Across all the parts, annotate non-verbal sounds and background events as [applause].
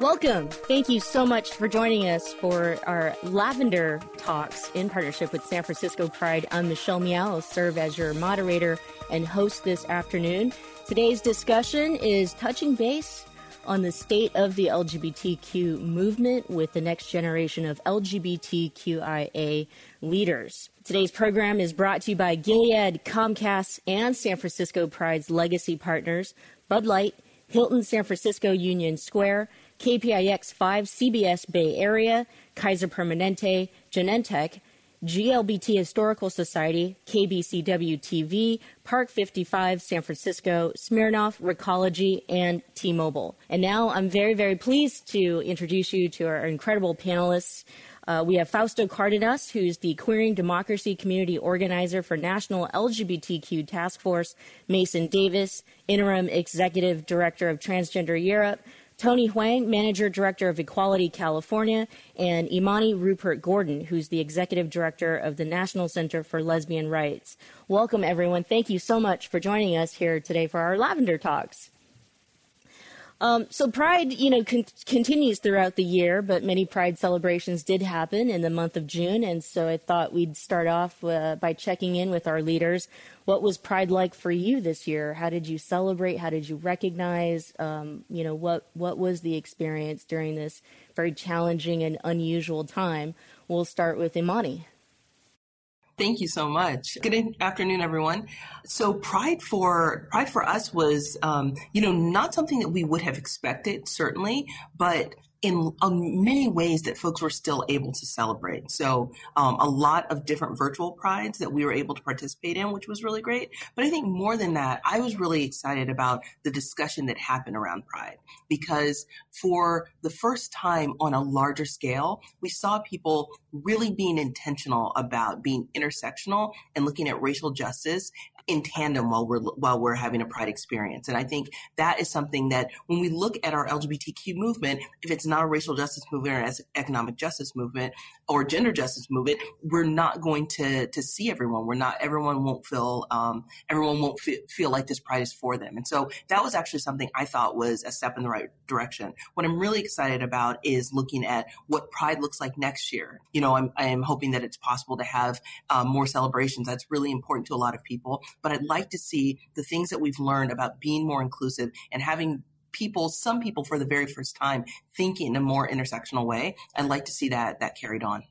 Welcome. Thank you so much for joining us for our Lavender Talks in partnership with San Francisco Pride. I'm Michelle Meow. I'll serve as your moderator and host this afternoon. Today's discussion is touching base on the state of the LGBTQ movement with the next generation of LGBTQIA leaders. Today's program is brought to you by Gilead, Comcast, and San Francisco Pride's legacy partners, Bud Light, Hilton San Francisco Union Square, KPIX 5 CBS Bay Area, Kaiser Permanente, Genentech, GLBT Historical Society, KBCW TV, Park 55, San Francisco, Smirnoff, Recology, and T-Mobile. And now I'm very, very pleased to introduce you to our incredible panelists. Uh, we have Fausto Cardenas, who's the Queering Democracy Community Organizer for National LGBTQ Task Force, Masen Davis, Interim Executive Director of Transgender Europe, Tony Hoang, Manager Director of Equality California, and Imani Rupert Gordon, who's the Executive Director of the National Center for Lesbian Rights. Welcome, everyone. Thank you so much for joining us here today for our Lavender Talks. Um, so Pride, you know, con- continues throughout the year, but many Pride celebrations did happen in the month of June, and so I thought we'd start off uh, by checking in with our leaders. What was Pride like for you this year? How did you celebrate? How did you recognize? Um, you know, what what was the experience during this very challenging and unusual time? We'll start with Imani. Thank you so much. Good afternoon, everyone. So Pride for Pride for us was, um, you know, not something that we would have expected, certainly, but in um, many ways that folks were still able to celebrate. So um, a lot of different virtual prides that we were able to participate in, which was really great. But I think more than that, I was really excited about the discussion that happened around pride because for the first time on a larger scale, we saw people really being intentional about being intersectional and looking at racial justice in tandem while we're while we're having a pride experience. And I think that is something that when we look at our LGBTQ movement, if it's not a racial justice movement or as economic justice movement or gender justice movement, we're not going to to see everyone. We're not everyone won't feel um, everyone won't feel, feel like this pride is for them. And so that was actually something I thought was a step in the right direction. What I'm really excited about is looking at what pride looks like next year. You know, I'm I'm hoping that it's possible to have um, more celebrations. That's really important to a lot of people but I'd like to see the things that we've learned about being more inclusive and having people, some people for the very first time, thinking in a more intersectional way. I'd like to see that that carried on.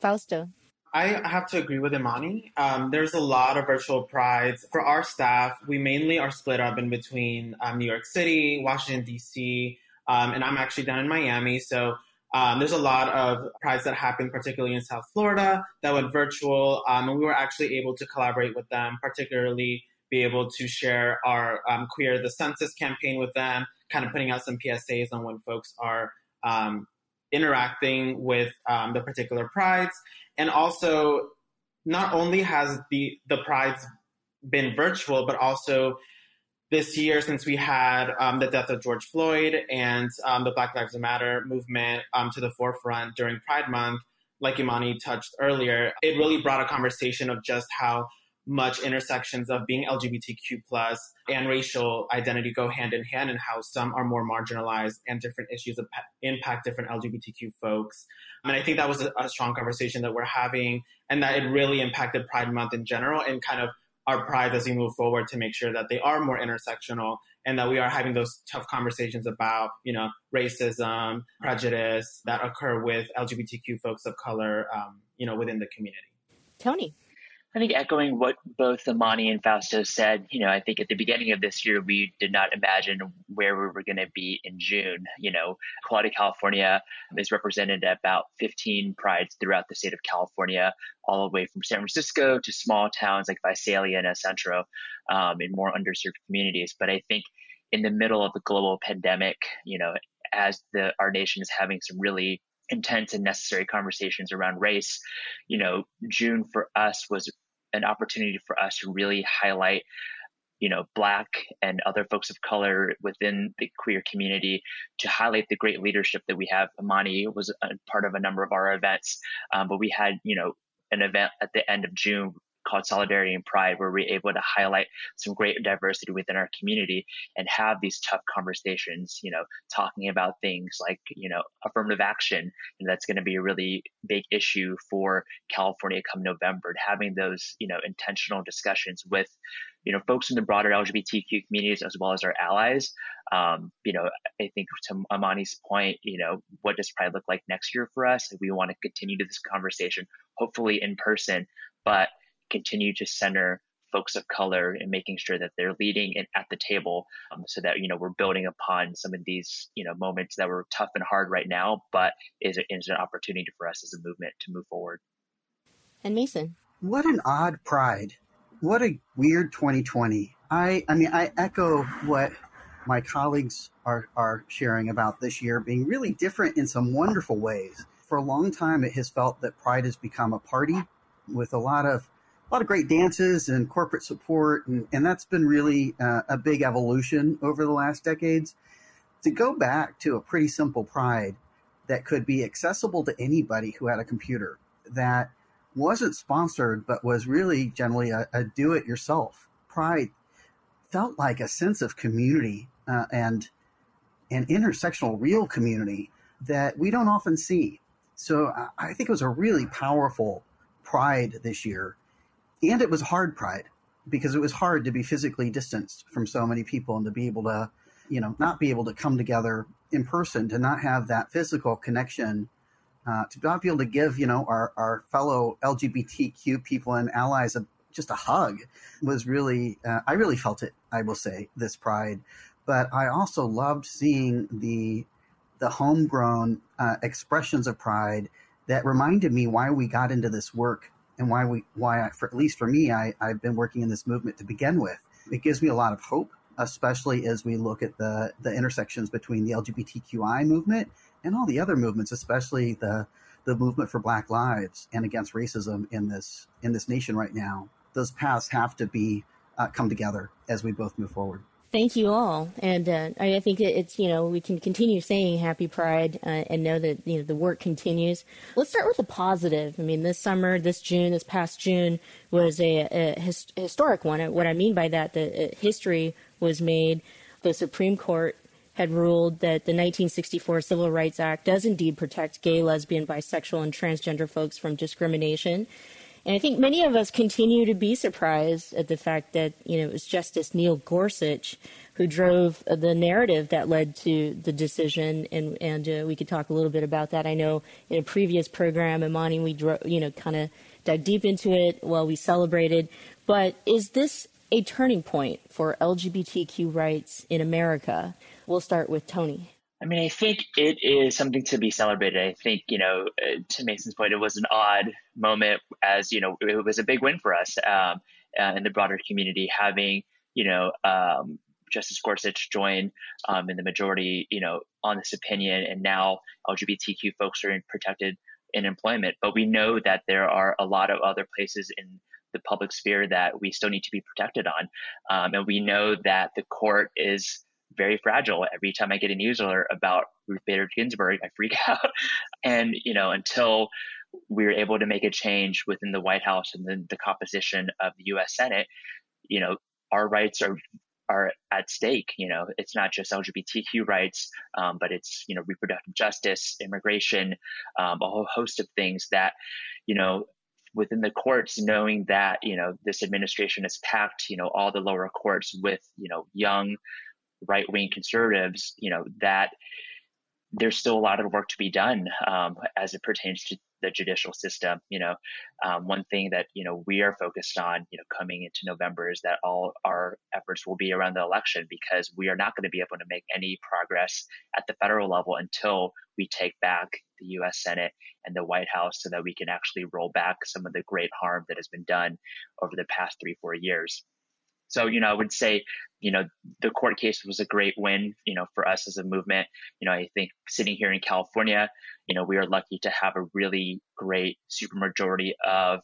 Fausto. I have to agree with Imani. Um, there's a lot of virtual prides. For our staff, we mainly are split up in between um, New York City, Washington, D.C., um, and I'm actually down in Miami. So um, there's a lot of prides that happen, particularly in South Florida, that went virtual, um, and we were actually able to collaborate with them, particularly be able to share our um, Queer the Census campaign with them, kind of putting out some PSAs on when folks are um, interacting with um, the particular prides, and also not only has the the prides been virtual, but also this year, since we had um, the death of George Floyd and um, the Black Lives Matter movement um, to the forefront during Pride Month, like Imani touched earlier, it really brought a conversation of just how much intersections of being LGBTQ plus and racial identity go hand in hand and how some are more marginalized and different issues impact different LGBTQ folks. And I think that was a, a strong conversation that we're having and that it really impacted Pride Month in general and kind of our pride as we move forward to make sure that they are more intersectional and that we are having those tough conversations about, you know, racism, prejudice that occur with LGBTQ folks of color, um, you know, within the community. Tony. I think echoing what both Imani and Fausto said, you know, I think at the beginning of this year, we did not imagine where we were going to be in June. You know, Equality California is represented at about 15 prides throughout the state of California, all the way from San Francisco to small towns like Visalia and Centro um, in more underserved communities. But I think in the middle of the global pandemic, you know, as the our nation is having some really intense and necessary conversations around race, you know, June for us was an opportunity for us to really highlight you know black and other folks of color within the queer community to highlight the great leadership that we have. Imani was a part of a number of our events um, but we had you know an event at the end of june called Solidarity and Pride, where we're able to highlight some great diversity within our community and have these tough conversations, you know, talking about things like, you know, affirmative action. And that's going to be a really big issue for California come November, and having those, you know, intentional discussions with, you know, folks in the broader LGBTQ communities as well as our allies. Um, you know, I think to Imani's point, you know, what does Pride look like next year for us? We want to continue this conversation, hopefully in person, but continue to center folks of color and making sure that they're leading and at the table um, so that you know we're building upon some of these you know moments that were tough and hard right now but is, is an opportunity for us as a movement to move forward and masen what an odd pride what a weird 2020. I, I mean, I echo what my colleagues are, are sharing about this year being really different in some wonderful ways. For a long time, it has felt that Pride has become a party with a lot of a lot of great dances and corporate support, and, and that's been really uh, a big evolution over the last decades. To go back to a pretty simple Pride that could be accessible to anybody who had a computer, that wasn't sponsored, but was really generally a, a do it yourself. Pride felt like a sense of community uh, and an intersectional real community that we don't often see. So I think it was a really powerful pride this year. And it was hard pride because it was hard to be physically distanced from so many people and to be able to, you know, not be able to come together in person, to not have that physical connection uh, to not be able to give you know our, our fellow LGBTQ people and allies a, just a hug was really uh, I really felt it I will say this pride, but I also loved seeing the the homegrown uh, expressions of pride that reminded me why we got into this work and why we why I, for at least for me I, I've been working in this movement to begin with. It gives me a lot of hope, especially as we look at the the intersections between the LGBTQI movement and all the other movements, especially the the movement for Black Lives and against racism in this in this nation right now. Those paths have to be uh, come together as we both move forward. Thank you all, and uh, I think it's you know we can continue saying Happy Pride uh, and know that you know the work continues. Let's start with the positive. I mean, this summer, this June, this past June was a, a his, historic one. What I mean by that, the uh, history was made. The Supreme Court had ruled that the 1964 Civil Rights Act does indeed protect gay, lesbian, bisexual, and transgender folks from discrimination. And I think many of us continue to be surprised at the fact that, you know, it was Justice Neil Gorsuch who drove the narrative that led to the decision. And, and uh, we could talk a little bit about that. I know in a previous program, Imani, we, dro- you know, kind of dug deep into it while we celebrated. But is this a turning point for LGBTQ rights in America? We'll start with Tony. I mean, I think it is something to be celebrated. I think, you know, uh, to Masen's point, it was an odd moment as, you know, it was a big win for us um, uh, in the broader community having, you know, um, Justice Gorsuch join um, in the majority, you know, on this opinion. And now LGBTQ folks are in protected in employment. But we know that there are a lot of other places in the public sphere that we still need to be protected on. Um, and we know that the court is very fragile. Every time I get a news alert about Ruth Bader Ginsburg, I freak [laughs] out. and, you know, until we are able to make a change within the White House and then the composition of the US Senate, you know, our rights are are at stake. You know, it's not just LGBTQ rights, um, but it's you know reproductive justice, immigration, um, a whole host of things that you know within the courts, knowing that you know this administration has packed you know all the lower courts with you know young right wing conservatives, you know, that there's still a lot of work to be done um, as it pertains to the judicial system. You know, um, one thing that you know we are focused on, you know, coming into November is that all our efforts will be around the election because we are not going to be able to make any progress at the federal level until we take back the U.S. Senate and the White House, so that we can actually roll back some of the great harm that has been done over the past three, four years. So, you know, I would say, you know, the court case was a great win, you know, for us as a movement. You know, I think sitting here in California, you know, we are lucky to have a really great supermajority of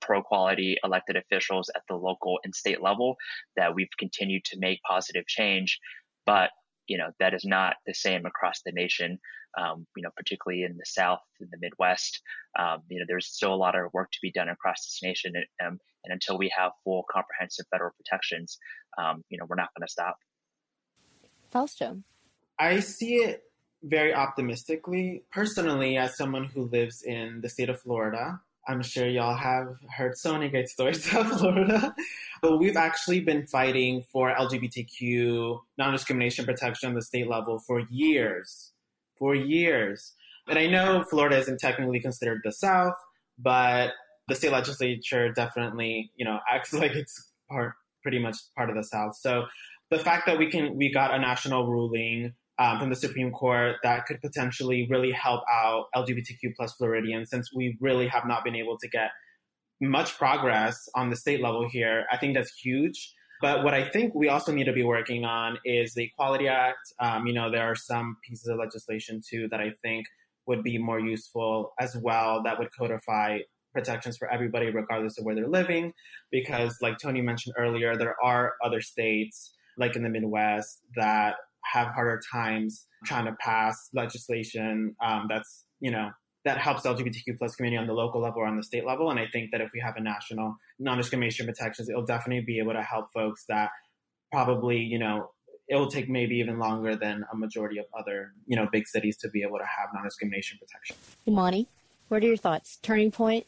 pro quality elected officials at the local and state level that we've continued to make positive change. But, you know, that is not the same across the nation. Um, you know, particularly in the South, in the Midwest, um, you know, there's still a lot of work to be done across this nation. Um, And until we have full comprehensive federal protections, um, you know, we're not going to stop. Fausto. I see it very optimistically. Personally, as someone who lives in the state of Florida, I'm sure y'all have heard so many great stories [laughs] of Florida, but we've actually been fighting for LGBTQ non discrimination protection on the state level for years. For years. And I know Florida isn't technically considered the South, but the state legislature definitely, you know, acts [laughs] like it's part, pretty much part of the South. So the fact that we can, we got a national ruling um, from the Supreme Court that could potentially really help out LGBTQ plus Floridians since we really have not been able to get much progress on the state level here. I think that's huge. But what I think we also need to be working on is the Equality Act. Um, you know, there are some pieces of legislation too that I think would be more useful as well that would codify protections for everybody, regardless of where they're living. Because, like Tony mentioned earlier, there are other states, like in the Midwest, that have harder times trying to pass legislation um, that's you know that helps LGBTQ plus community on the local level or on the state level. And I think that if we have a national non-discrimination protections, it'll definitely be able to help folks that probably you know it will take maybe even longer than a majority of other you know big cities to be able to have non-discrimination protection. Imani, what are your thoughts? Turning point.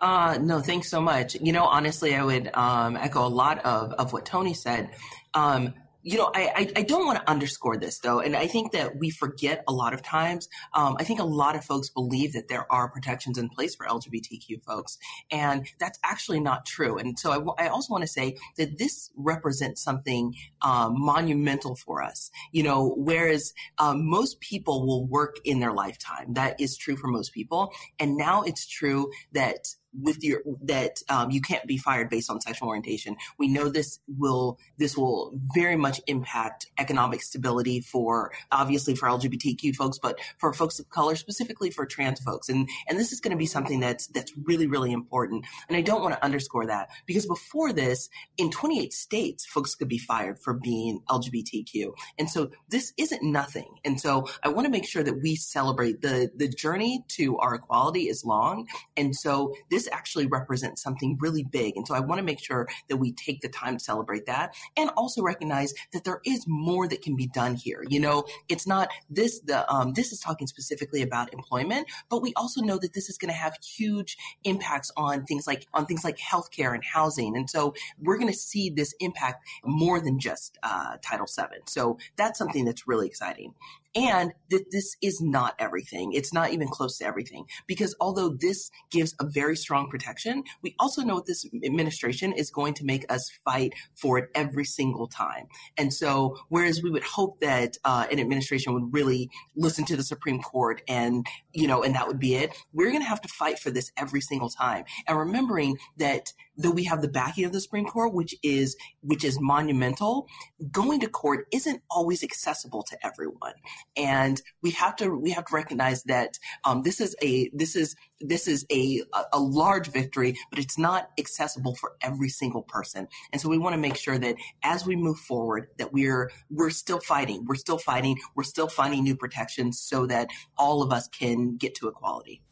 Uh, no, thanks so much. You know, honestly, I would um, echo a lot of, of what Tony said. Um, you know, I, I, don't want to underscore this though, and I think that we forget a lot of times. Um, I think a lot of folks believe that there are protections in place for LGBTQ folks, and that's actually not true. And so I, w- I also want to say that this represents something um, monumental for us. You know, whereas um, most people will work in their lifetime, that is true for most people, and now it's true that with your that um, you can't be fired based on sexual orientation. We know this will this will very much impact economic stability for obviously for LGBTQ folks, but for folks of color, specifically for trans folks. And and this is going to be something that's that's really really important. And I don't want to underscore that because before this, in 28 states, folks could be fired for being LGBTQ. And so this isn't nothing. And so I want to make sure that we celebrate the the journey to our equality is long. And so this actually represents something really big. And so I want to make sure that we take the time to celebrate that and also recognize that there is more that can be done here. You know, it's not this, the, um, this is talking specifically about employment, but we also know that this is going to have huge impacts on things like, on things like healthcare and housing. And so we're going to see this impact more than just, uh, Title VII. So that's something that's really exciting and that this is not everything. It's not even close to everything because although this gives a very strong protection, we also know that this administration is going to make us fight for it every single time. And so, whereas we would hope that uh, an administration would really listen to the Supreme Court and, you know, and that would be it, we're going to have to fight for this every single time. And remembering that though we have the backing of the Supreme Court, which is which is monumental, going to court isn't always accessible to everyone, and we have to we have to recognize that um, this is a this is this is a a large victory, but it's not accessible for every single person, and so we want to make sure that as we move forward, that we're we're still fighting, we're still fighting, we're still finding new protections so that all of us can get to equality.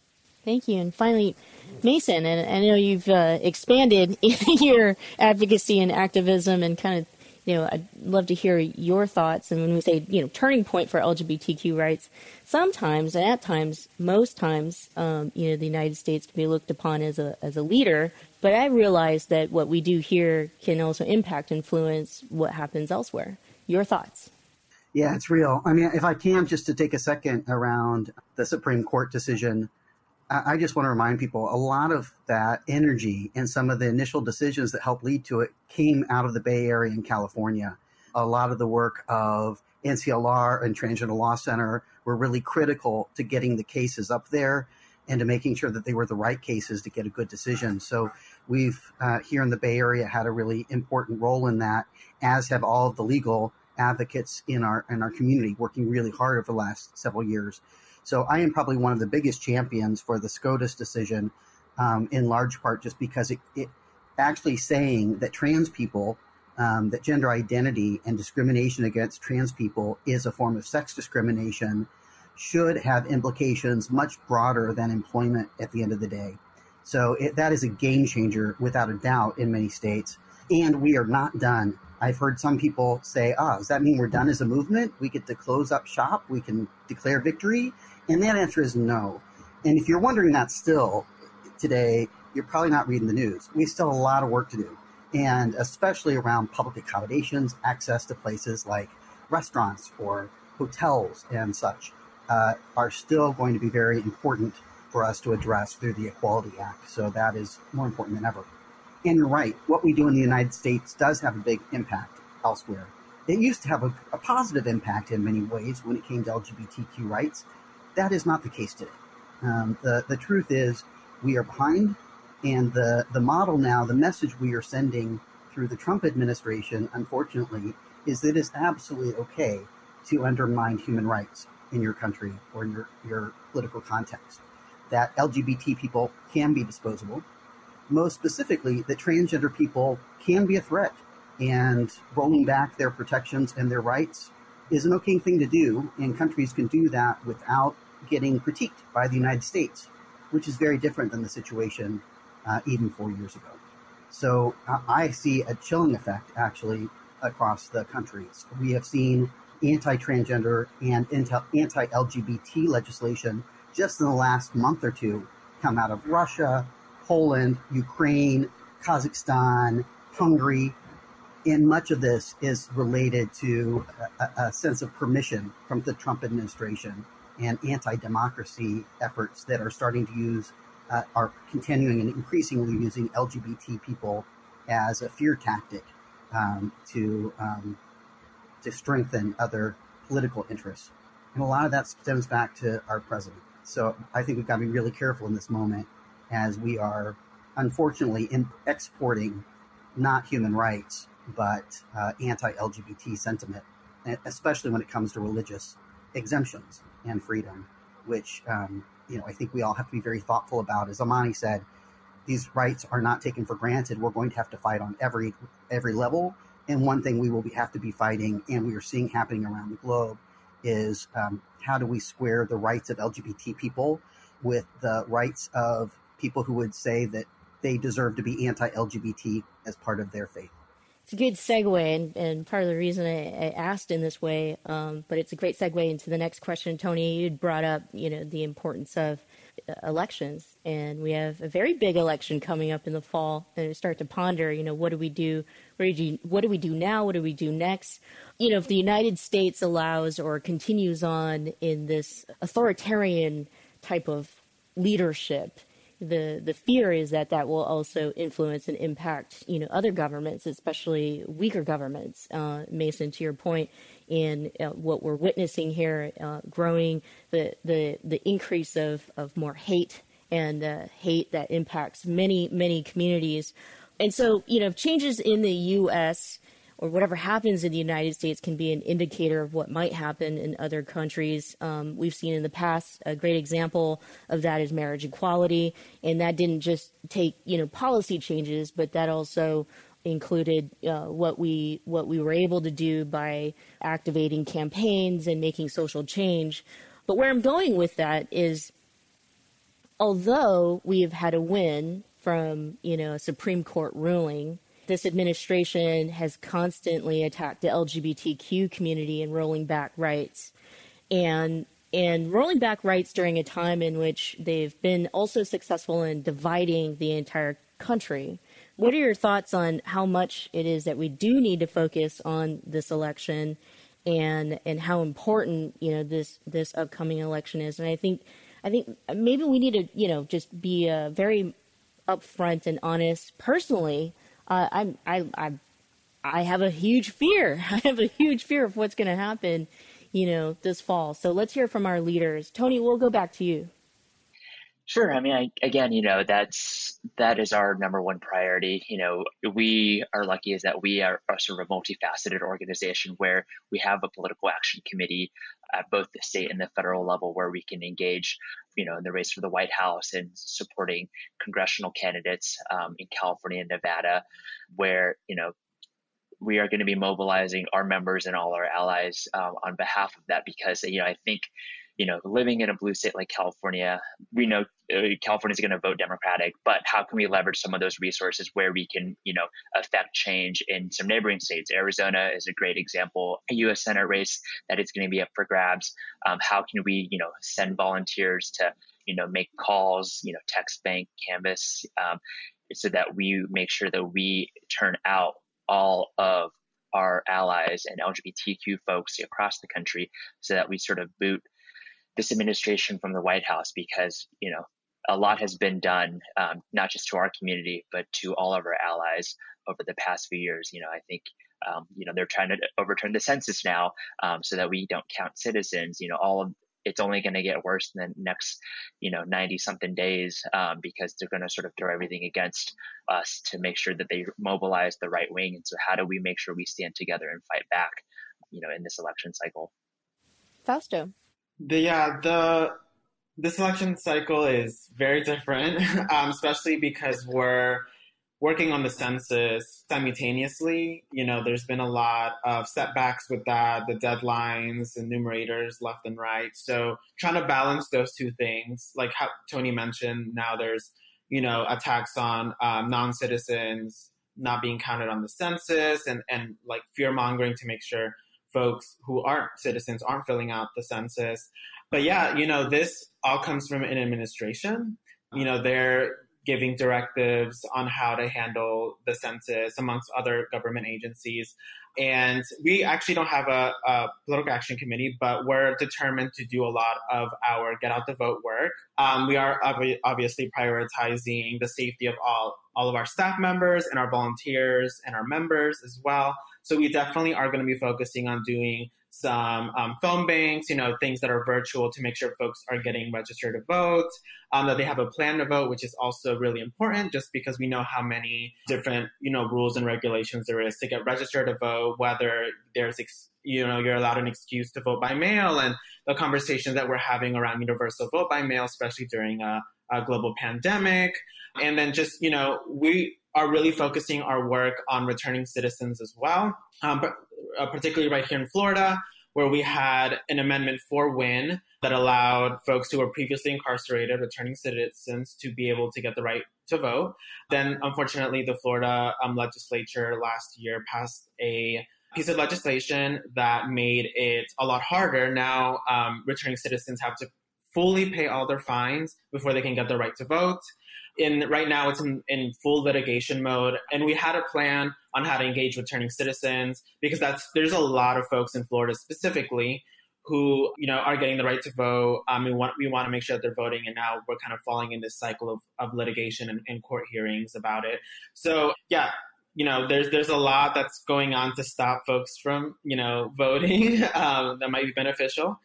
Thank you. And finally, Masen, and I know you've uh, expanded [laughs] your advocacy and activism and kind of, you know, I'd love to hear your thoughts. And when we say, you know, turning point for LGBTQ rights, sometimes and at times, most times, um, you know, the United States can be looked upon as a, as a leader. But I realize that what we do here can also impact, influence what happens elsewhere. Your thoughts? Yeah, it's real. I mean, if I can, just to take a second around the Supreme Court decision I just want to remind people a lot of that energy and some of the initial decisions that helped lead to it came out of the Bay Area in California. A lot of the work of NCLR and Transgender Law Center were really critical to getting the cases up there and to making sure that they were the right cases to get a good decision. So we've uh, here in the Bay Area had a really important role in that, as have all of the legal advocates in our in our community working really hard over the last several years. So I am probably one of the biggest champions for the SCOTUS decision, um, in large part just because it, it actually saying that trans people, um, that gender identity and discrimination against trans people is a form of sex discrimination should have implications much broader than employment at the end of the day. So it, that is a game changer without a doubt in many states. And we are not done. I've heard some people say, ah, does that mean we're done as a movement? We get to close up shop? We can declare victory? And that answer is no. And if you're wondering that still today, you're probably not reading the news. We still have a lot of work to do. And especially around public accommodations, access to places like restaurants or hotels and such uh, are still going to be very important for us to address through the Equality Act. So that is more important than ever. And you're right, what we do in the United States does have a big impact elsewhere. It used to have a, a positive impact in many ways when it came to LGBTQ rights. That is not the case today. Um, the, the truth is, we are behind, and the, the model now, the message we are sending through the Trump administration, unfortunately, is that it's absolutely okay to undermine human rights in your country or in your, your political context. That LGBT people can be disposable. Most specifically, that transgender people can be a threat, and rolling back their protections and their rights is an okay thing to do, and countries can do that without getting critiqued by the United States, which is very different than the situation uh, even four years ago. So uh, I see a chilling effect actually across the countries. We have seen anti-transgender and anti-LGBT legislation just in the last month or two come out of Russia, Poland, Ukraine, Kazakhstan, Hungary, and much of this is related to a, a sense of permission from the Trump administration and anti-democracy efforts that are starting to use uh, are continuing and increasingly using LGBT people as a fear tactic um, to um, to strengthen other political interests. And a lot of that stems back to our president. So I think we've got to be really careful in this moment as we are unfortunately exporting not human rights, but uh, anti LGBT sentiment, especially when it comes to religious exemptions and freedom, which um, you know I think we all have to be very thoughtful about. As Imani said, these rights are not taken for granted. We're going to have to fight on every every level, and one thing we will be, have to be fighting, and we are seeing happening around the globe, is um, how do we square the rights of LGBT people with the rights of people who would say that they deserve to be anti-LGBT as part of their faith. It's a good segue, and, and part of the reason I, I asked in this way, um, but it's a great segue into the next question. Tony, you'd brought up, you know, the importance of elections, and we have a very big election coming up in the fall. And we start to ponder, you know, what do we do? What do, you, what do we do now? What do we do next? You know, if the United States allows or continues on in this authoritarian type of leadership, the the fear is that that will also influence and impact you know other governments, especially weaker governments. Uh, Masen, to your point, in uh, what we're witnessing here, uh, growing the, the, the increase of, of more hate and uh, hate that impacts many, many communities. And so, you know, changes in the U.S. or whatever happens in the United States can be an indicator of what might happen in other countries. Um, we've seen in the past a great example of that is marriage equality, and that didn't just take you know policy changes, but that also included uh, what we what we were able to do by activating campaigns and making social change. But where I'm going with that is, although we have had a win from you know a Supreme Court ruling, this administration has constantly attacked the LGBTQ community and rolling back rights, and and rolling back rights during a time in which they've been also successful in dividing the entire country. What are your thoughts on how much it is that we do need to focus on this election and and how important, you know, this this upcoming election is? And I think I think maybe we need to, you know, just be uh, very upfront and honest. Personally, uh, I'm I I I have a huge fear. [laughs] I have a huge fear of what's going to happen, you know, this fall. So let's hear from our leaders. Tony, we'll go back to you. Sure. I mean, I, again, you know, that's that is our number one priority. You know, we are lucky is that we are, are sort of a multifaceted organization where we have a political action committee at both the state and the federal level where we can engage, you know, in the race for the White House and supporting congressional candidates um, in California and Nevada, where you know we are going to be mobilizing our members and all our allies um, on behalf of that because you know I think you know, living in a blue state like California, we know uh, California is going to vote Democratic, but how can we leverage some of those resources where we can, you know, affect change in some neighboring states? Arizona is a great example, a U.S. Senate race that is going to be up for grabs. Um, how can we, you know, send volunteers to, you know, make calls, you know, text bank, canvas, um, so that we make sure that we turn out all of our allies and LGBTQ folks across the country so that we sort of boot this administration from the White House because, you know, a lot has been done, um, not just to our community, but to all of our allies over the past few years. You know, I think, um, you know, they're trying to overturn the census now um, so that we don't count citizens. You know, all of it's only going to get worse in the next, you know, 90 something days um, because they're going to sort of throw everything against us to make sure that they mobilize the right wing. And so, how do we make sure we stand together and fight back, you know, in this election cycle? Fausto. The, yeah, the this election cycle is very different, [laughs] um, especially because we're working on the census simultaneously. You know, there's been a lot of setbacks with that, the deadlines, and enumerators left and right. So trying to balance those two things, like how Tony mentioned, now there's, you know, attacks on um, non-citizens not being counted on the census and, and like fear mongering to make sure folks who aren't citizens aren't filling out the census. But yeah, you know, this all comes from an administration. You know, they're giving directives on how to handle the census amongst other government agencies. And we actually don't have a, a, political action committee, but we're determined to do a lot of our get out the vote work. Um, we are ob- obviously prioritizing the safety of all, all of our staff members and our volunteers and our members as well. So we definitely are going to be focusing on doing some um, phone banks, you know, things that are virtual to make sure folks are getting registered to vote, um, that they have a plan to vote, which is also really important just because we know how many different, you know, rules and regulations there is to get registered to vote, whether there's, ex- you know, you're allowed an excuse to vote by mail and the conversations that we're having around universal vote by mail, especially during a, a global pandemic. And then just, you know, we are really focusing our work on returning citizens as well. Um, but uh, particularly right here in Florida, where we had an amendment for WIN that allowed folks who were previously incarcerated, returning citizens, to be able to get the right to vote. Then, unfortunately, the Florida um, legislature last year passed a piece of legislation that made it a lot harder. Now, um, returning citizens have to fully pay all their fines before they can get the right to vote in right now it's in, in full litigation mode and we had a plan on how to engage returning citizens because that's there's a lot of folks in florida specifically who you know are getting the right to vote um, we want we want to make sure that they're voting and now we're kind of falling in this cycle of, of litigation and, and court hearings about it so yeah you know, there's there's a lot that's going on to stop folks from, you know, [laughs] voting um, that might be beneficial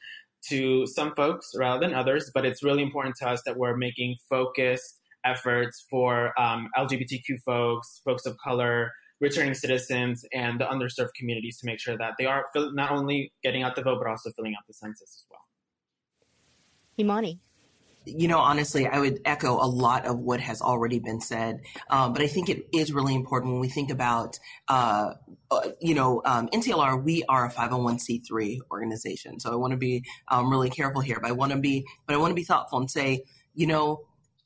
to some folks rather than others. But it's really important to us that we're making focused efforts for um, LGBTQ folks, folks of color, returning citizens, and the underserved communities to make sure that they are not only getting out the vote, but also filling out the census as well. Imani. You know, honestly, I would echo a lot of what has already been said, um, but I think it is really important when we think about, uh, uh, you know, um, NCLR. We are a 501c3 organization, so I want to be um, really careful here. But I want to be, but I want to be thoughtful and say, you know,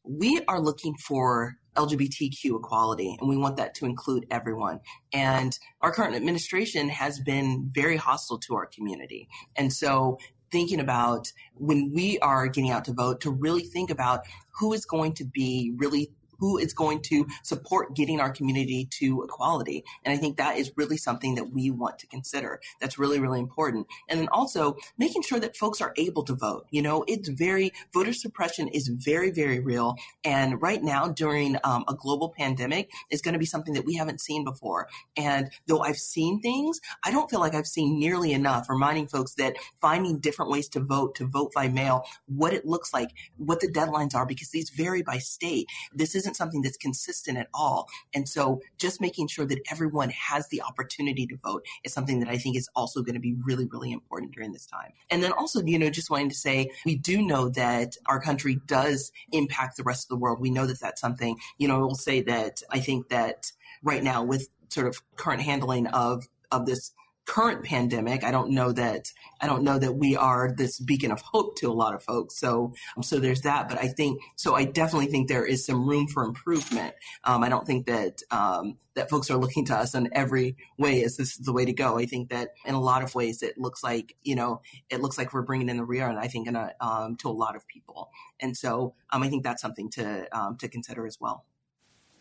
we are looking for LGBTQ equality, and we want that to include everyone. And our current administration has been very hostile to our community. And so, thinking about when we are getting out to vote, to really think about who is going to be really who is going to support getting our community to equality. And I think that is really something that we want to consider. That's really, really important. And then also making sure that folks are able to vote. You know, it's very, voter suppression is very, very real. And right now, during um, a global pandemic, is going to be something that we haven't seen before. And though I've seen things, I don't feel like I've seen nearly enough reminding folks that finding different ways to vote, to vote by mail, what it looks like, what the deadlines are, because these vary by state. This is isn't something that's consistent at all. And so just making sure that everyone has the opportunity to vote is something that I think is also going to be really, really important during this time. And then also, you know, just wanting to say, we do know that our country does impact the rest of the world. We know that that's something, you know, we'll say that I think that right now with sort of current handling of, of this current pandemic. I don't know that I don't know that we are this beacon of hope to a lot of folks. So um, so there's that. But I think so. I definitely think there is some room for improvement. Um, I don't think that um, that folks are looking to us in every way as this is the way to go. I think that in a lot of ways it looks like you know it looks like we're bringing in the rear, and I think in a, um, to a lot of people. And so um, I think that's something to um, to consider as well.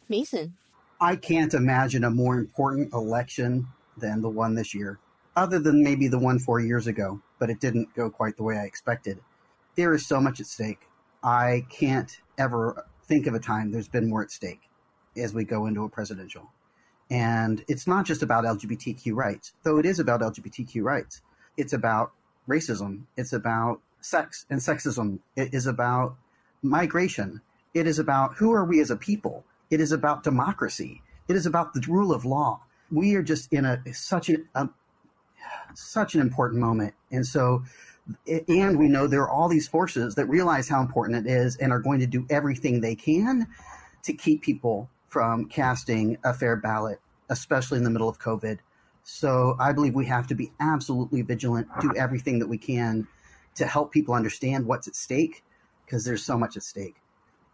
Masen. I can't imagine a more important election than the one this year, other than maybe the one four years ago, but it didn't go quite the way I expected. There is so much at stake. I can't ever think of a time there's been more at stake as we go into a presidential. And it's not just about LGBTQ rights, though it is about LGBTQ rights. It's about racism. It's about sex and sexism. It is about migration. It is about who are we as a people. It is about democracy. It is about the rule of law we are just in a such a, a um, such an important moment, and so and we know there are all these forces that realize how important it is and are going to do everything they can to keep people from casting a fair ballot, especially in the middle of COVID. So I believe we have to be absolutely vigilant, do everything that we can to help people understand what's at stake, because there's so much at stake,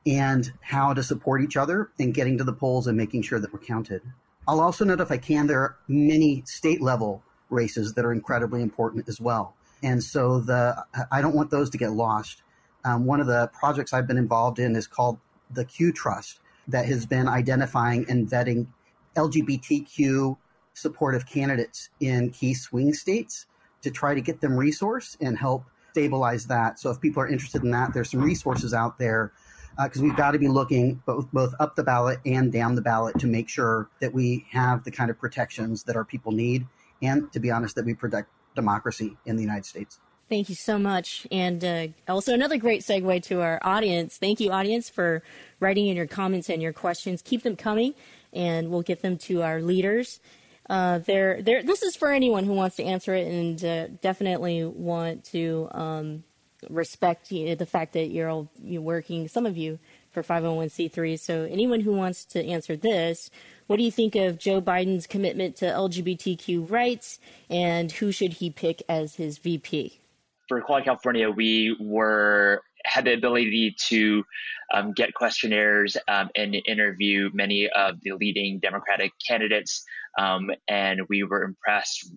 and how to support each other in getting to the polls and making sure that we're counted. I'll also note, if I can, there are many state level races that are incredibly important as well. And so the I don't want those to get lost. Um, one of the projects I've been involved in is called the Q Trust, that has been identifying and vetting LGBTQ supportive candidates in key swing states to try to get them resource and help stabilize that. So if people are interested in that, there's some resources out there because uh, we've got to be looking both both up the ballot and down the ballot to make sure that we have the kind of protections that our people need, and to be honest, that we protect democracy in the United States. Thank you so much. And uh, also, another great segue to our audience. Thank you, audience, for writing in your comments and your questions. Keep them coming, and we'll get them to our leaders. Uh, they're, they're, this is for anyone who wants to answer it and uh, definitely want to um, respect you know, the fact that you're all you're working, some of you, for 501c3. So anyone who wants to answer this, what do you think of Joe Biden's commitment to LGBTQ rights, and who should he pick as his VP? For Equality California, we were had the ability to um, get questionnaires um, and interview many of the leading Democratic candidates, um, and we were impressed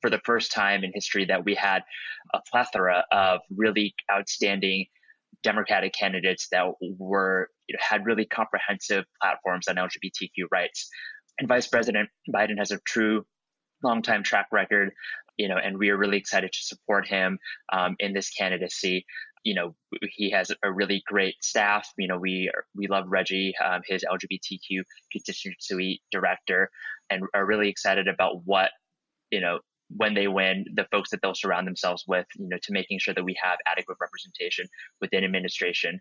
for the first time in history that we had a plethora of really outstanding Democratic candidates that were you know, had really comprehensive platforms on LGBTQ rights. And Vice President Biden has a true long-time track record, you know, and we are really excited to support him um, in this candidacy. You know, he has a really great staff. You know, we we love Reggie, um, his LGBTQ constituency director, and are really excited about what you know when they win, the folks that they'll surround themselves with, you know, to making sure that we have adequate representation within administration.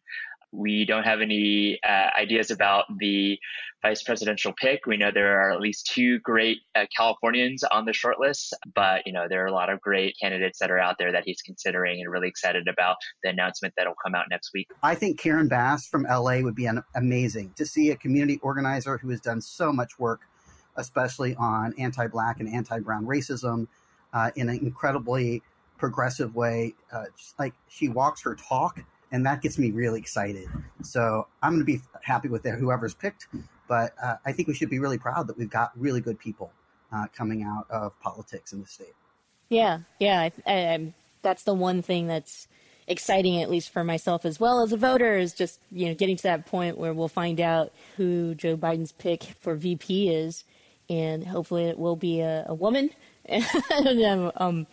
We don't have any uh, ideas about the vice presidential pick. We know there are at least two great uh, Californians on the shortlist, but you know there are a lot of great candidates that are out there that he's considering and really excited about the announcement that'll come out next week. I think Karen Bass from LA would be an, amazing to see a community organizer who has done so much work especially on anti-black and anti-brown racism uh, in an incredibly progressive way. Uh, like she walks her talk, and that gets me really excited. So I'm going to be happy with whoever's picked, but uh, I think we should be really proud that we've got really good people uh, coming out of politics in the state. Yeah, yeah, I, I, that's the one thing that's exciting, at least for myself as well as a voter, is just you know getting to that point where we'll find out who Joe Biden's pick for VP is, and hopefully it will be a, a woman [laughs] and, um,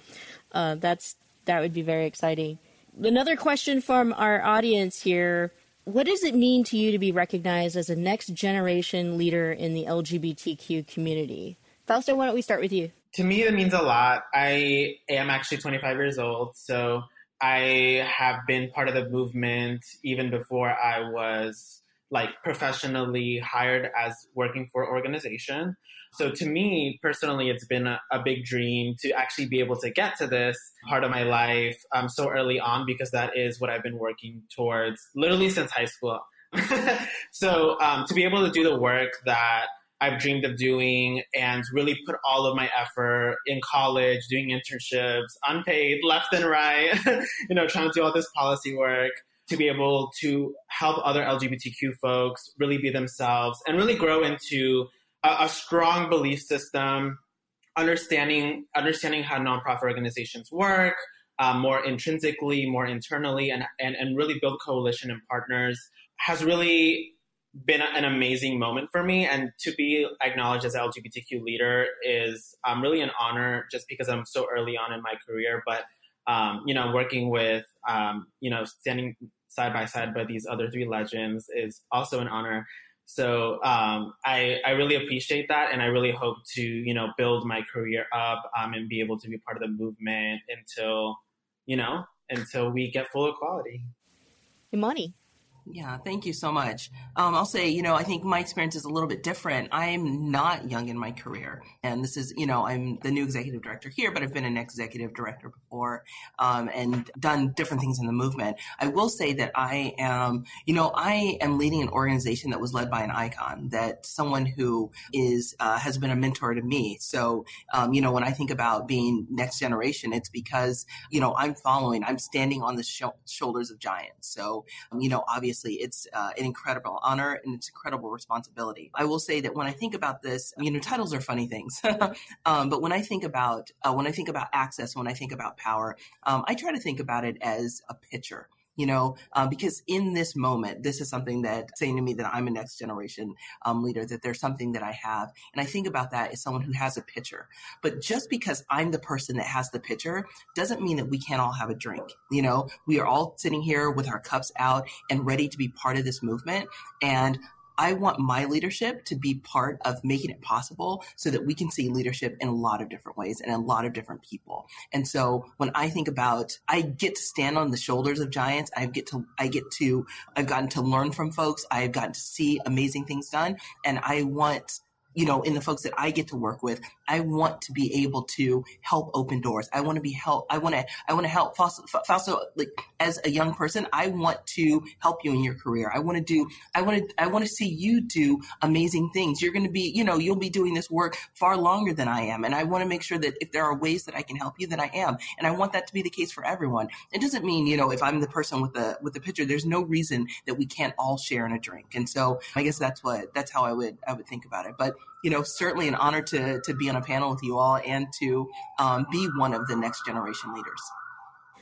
uh, that's that would be very exciting. Another question from our audience here: What does it mean to you to be recognized as a next generation leader in the LGBTQ community? Fausto, why don't we start with you? To me, it means a lot. I am actually 25 years old, so I have been part of the movement even before I was like professionally hired as working for organization. So to me personally, it's been a, a, big dream to actually be able to get to this part of my life um, so early on because that is what I've been working towards literally since high school. [laughs] so um, to be able to do the work that I've dreamed of doing and really put all of my effort in college, doing internships, unpaid, left and right, [laughs] you know, trying to do all this policy work to be able to help other LGBTQ folks really be themselves and really grow into a, a strong belief system, understanding understanding how nonprofit organizations work, um, more intrinsically, more internally, and, and and really build coalition and partners has really been an amazing moment for me. And to be acknowledged as an LGBTQ leader is um, really an honor, just because I'm so early on in my career. But um, you know, working with um, you know, standing side by side by these other three legends is also an honor. So um, I, I really appreciate that, and I really hope to you know build my career up um, and be able to be part of the movement until you know until we get full equality. Imani. Yeah, thank you so much. Um, I'll say, you know, I think my experience is a little bit different. I'm not young in my career. And this is, you know, I'm the new executive director here, but I've been an executive director before um, and done different things in the movement. I will say that I am, you know, I am leading an organization that was led by an icon, that someone who is, uh, has been a mentor to me. So, um, you know, when I think about being next generation, it's because, you know, I'm following, I'm standing on the sh- shoulders of giants. So, um, you know, obviously, obviously it's uh, an incredible honor and it's incredible responsibility. I will say that when I think about this, you know, titles are funny things, [laughs] um, but when I think about uh, when I think about access, when I think about power, um, I try to think about it as a pitcher you know, uh, because in this moment, this is something that saying to me that I'm a next generation um, leader, that there's something that I have. And I think about that as someone who has a pitcher. But just because I'm the person that has the pitcher doesn't mean that we can't all have a drink. You know, we are all sitting here with our cups out and ready to be part of this movement. And I want my leadership to be part of making it possible so that we can see leadership in a lot of different ways and a lot of different people. And so when I think about, I get to stand on the shoulders of giants. I get to, I get to, I've gotten to learn from folks. I've gotten to see amazing things done. And I want you know, in the folks that I get to work with, I want to be able to help open doors. I want to be help. I want to, I want to help Fausto, like as a young person, I want to help you in your career. I want to do, I want to, I want to see you do amazing things. You're going to be, you know, you'll be doing this work far longer than I am. And I want to make sure that if there are ways that I can help you, that I am. And I want that to be the case for everyone. It doesn't mean, you know, if I'm the person with the, with the picture, there's no reason that we can't all share in a drink. And so I guess that's what, that's how I would, I would think about it. But you know, certainly an honor to to be on a panel with you all and to um, be one of the next generation leaders.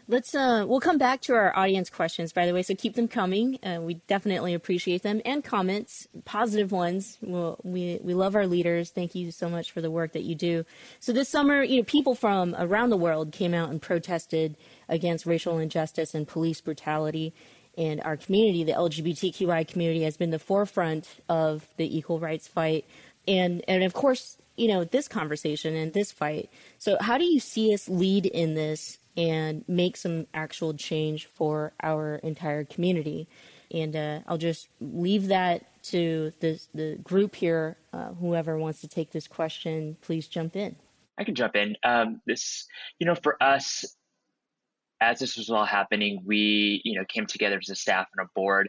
Let's uh, we'll come back to our audience questions, by the way. So keep them coming. Uh, we definitely appreciate them and comments, positive ones. We'll, we we love our leaders. Thank you so much for the work that you do. So this summer, you know, people from around the world came out and protested against racial injustice and police brutality. And our community, the LGBTQI community, has been the forefront of the equal rights fight and and of course you know this conversation and this fight. So how do you see us lead in this and make some actual change for our entire community? And uh, i'll just leave that to the the group here uh, whoever wants to take this question please jump in. I can jump in. Um, this you know for us as this was all happening we you know came together as a staff and a board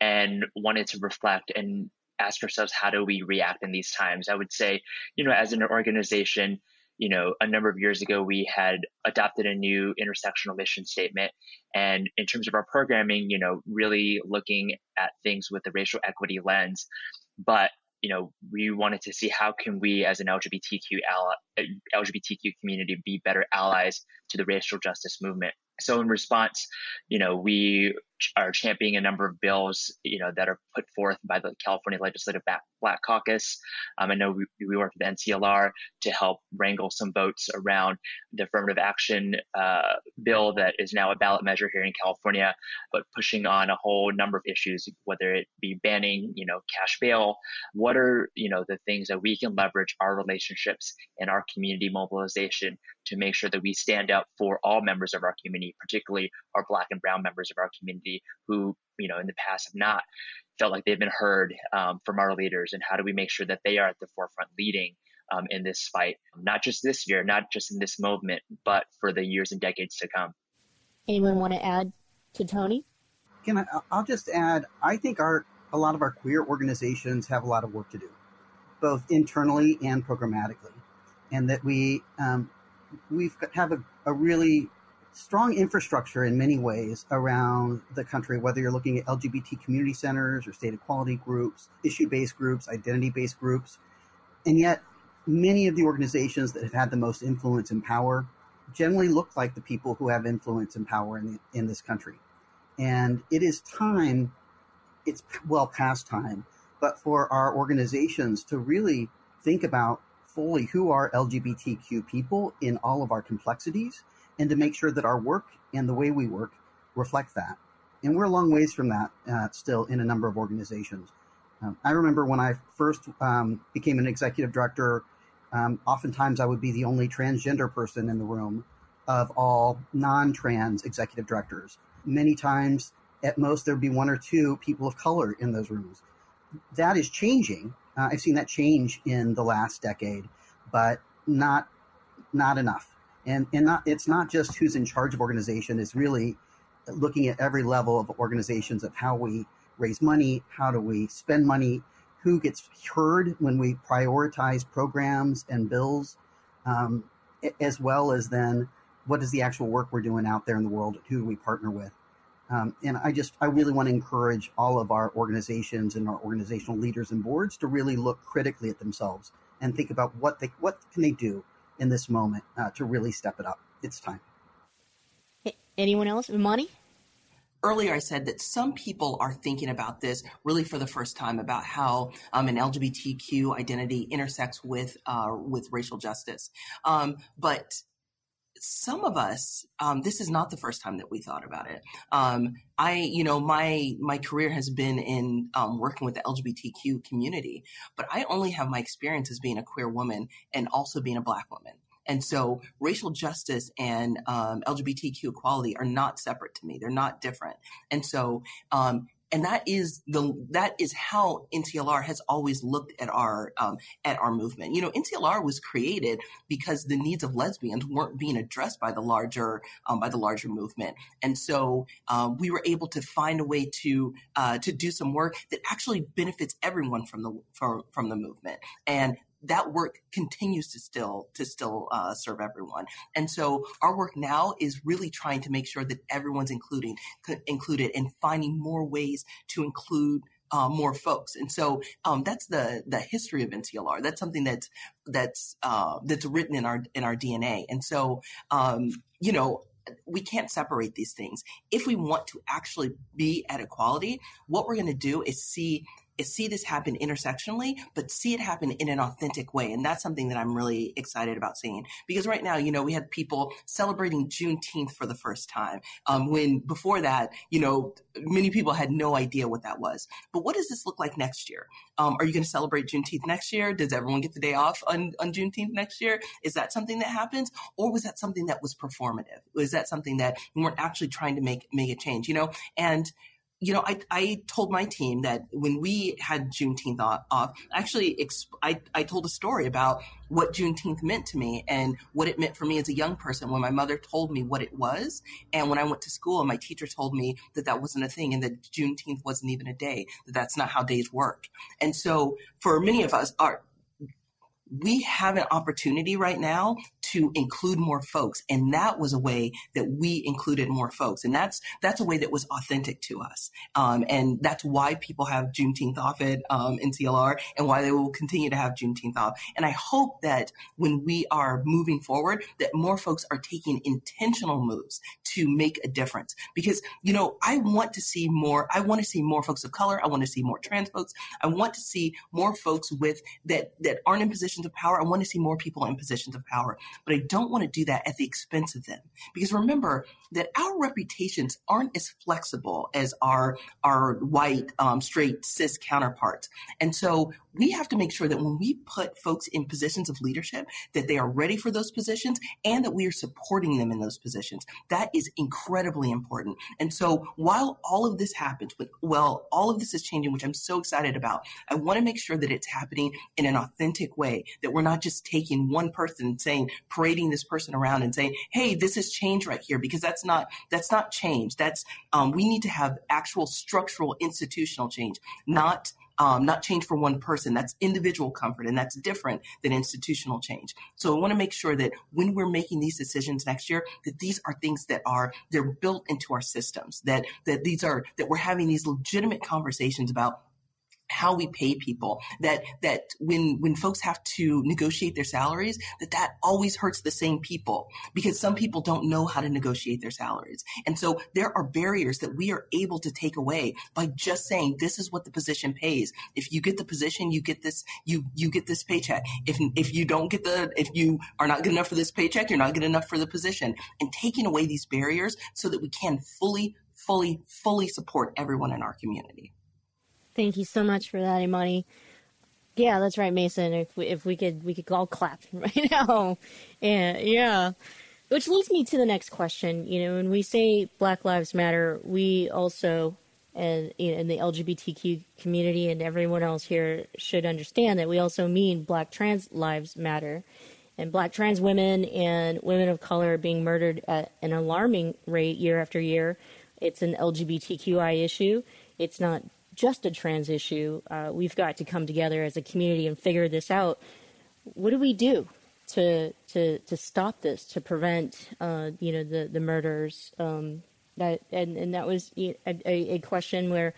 and wanted to reflect and ask ourselves how do we react in these times? I would say you know as an organization you know a number of years ago we had adopted a new intersectional mission statement. And in terms of our programming you know really looking at things with the racial equity lens. But you know we wanted to see how can we as an lgbtq ally, lgbtq community be better allies to the racial justice movement so in response you know we are championing a number of bills, you know, that are put forth by the California Legislative Black Caucus. Um, I know we, we work with NCLR to help wrangle some votes around the affirmative action uh, bill that is now a ballot measure here in California, but pushing on a whole number of issues, whether it be banning, you know, cash bail. What are, you know, the things that we can leverage our relationships and our community mobilization to make sure that we stand up for all members of our community, particularly our Black and Brown members of our community who, you know, in the past have not felt like they've been heard um, from our leaders, and how do we make sure that they are at the forefront leading um, in this fight, not just this year, not just in this movement, but for the years and decades to come. Anyone want to add to Tony? Can I? I'll just add. I think our a lot of our queer organizations have a lot of work to do. both internally and programmatically, and that we um, we have have a, a really strong infrastructure in many ways around the country, whether you're looking at LGBT community centers or state equality groups, issue based groups, identity based groups. And yet, many of the organizations that have had the most influence and power generally look like the people who have influence and power in, the, in this country. And it is time, it's well past time, but for our organizations to really think about fully who are LGBTQ people in all of our complexities and to make sure that our work and the way we work reflect that. And we're a long ways from that uh, still in a number of organizations. Um, I remember when I first um, became an executive director, um, oftentimes I would be the only transgender person in the room of all non trans executive directors. Many times, at most, there'd be one or two people of color in those rooms. That is changing. Uh, I've seen that change in the last decade, but not not enough. And and not it's not just who's in charge of organization it's really looking at every level of organizations of how we raise money how do we spend money who gets heard when we prioritize programs and bills um, as well as then what is the actual work we're doing out there in the world who do we partner with um, and i just i really want to encourage all of our organizations and our organizational leaders and boards to really look critically at themselves and think about what they what can they do in this moment uh, to really step it up. It's time. Anyone else? Imani? Earlier, I said that some people are thinking about this really for the first time about how um, an LGBTQ identity intersects with uh, with racial justice. Um, but some of us, um, this is not the first time that we thought about it. Um, I, you know, my my career has been in um, working with the LGBTQ community, but I only have my experience as being a queer woman and also being a black woman. And so racial justice and um, LGBTQ equality are not separate to me. They're not different. And so um, and that is the that is how NCLR has always looked at our um, at our movement. You know, NCLR was created because the needs of lesbians weren't being addressed by the larger um, by the larger movement, and so um, we were able to find a way to uh, to do some work that actually benefits everyone from the from, from the movement. And that work continues to still to still uh, serve everyone. And so our work now is really trying to make sure that everyone's including included and finding more ways to include uh, more folks. And so um, that's the the history of NCLR. That's something that's that's uh, that's written in our in our DNA. And so um, you know we can't separate these things. If we want to actually be at equality, what we're going to do is see see this happen intersectionally, but see it happen in an authentic way. And that's something that I'm really excited about seeing. Because right now, you know, we had people celebrating Juneteenth for the first time. Um, when before that, you know, many people had no idea what that was. But what does this look like next year? Um, are you going to celebrate Juneteenth next year? Does everyone get the day off on, on Juneteenth next year? Is that something that happens? Or was that something that was performative? Was that something that we weren't actually trying to make, make a change, you know? And you know, I, I told my team that when we had Juneteenth off, actually, exp- I, I told a story about what Juneteenth meant to me and what it meant for me as a young person when my mother told me what it was. And when I went to school and my teacher told me that that wasn't a thing and that Juneteenth wasn't even a day, that that's not how days work. And so for many of us, our, we have an opportunity right now to include more folks and that was a way that we included more folks and that's that's a way that was authentic to us. Um, and that's why people have juneteenth off it um, nclr and why they will continue to have juneteenth off. And i hope that when we are moving forward that more folks are taking intentional moves to make a difference. Because you know i want to see more i want to see more folks of color i want to see more trans folks i want to see more folks with that that aren't in positions of power i want to see more people in positions of power but I don't want to do that at the expense of them. Because remember that our reputations aren't as flexible as our, our white, um, straight, cis counterparts. And so we have to make sure that when we put folks in positions of leadership, that they are ready for those positions and that we are supporting them in those positions. That is incredibly important. And so while all of this happens, well, all of this is changing, which I'm so excited about, I want to make sure that it's happening in an authentic way, that we're not just taking one person and saying, parading this person around and saying, hey, this is change right here, because that's not, that's not change. That's, um, we need to have actual structural institutional change, not um, not change for one person. That's individual comfort, and that's different than institutional change. So I want to make sure that when we're making these decisions next year, that these are things that are they're built into our systems. That that these are that we're having these legitimate conversations about how we pay people that that when when folks have to negotiate their salaries that that always hurts the same people because some people don't know how to negotiate their salaries. And so there are barriers that we are able to take away by just saying this is what the position pays. If you get the position you get this you you get this paycheck. If if you don't get the if you are not good enough for this paycheck you're not good enough for the position. And taking away these barriers so that we can fully fully fully support everyone in our community Thank you so much for that, Imani. Yeah, that's right, Masen. If we, if we could, we could all clap [laughs] right now. And yeah, which leads me to the next question. You know, when we say Black Lives Matter, we also, and in the LGBTQ community and everyone else here should understand that we also mean Black trans lives matter. And Black trans women and women of color are being murdered at an alarming rate year after year. It's an LGBTQI issue. It's not just a trans issue. Uh, we've got to come together as a community and figure this out. What do we do to to to stop this, to prevent uh, you know the the murders? Um, that and and that was a, a, question where,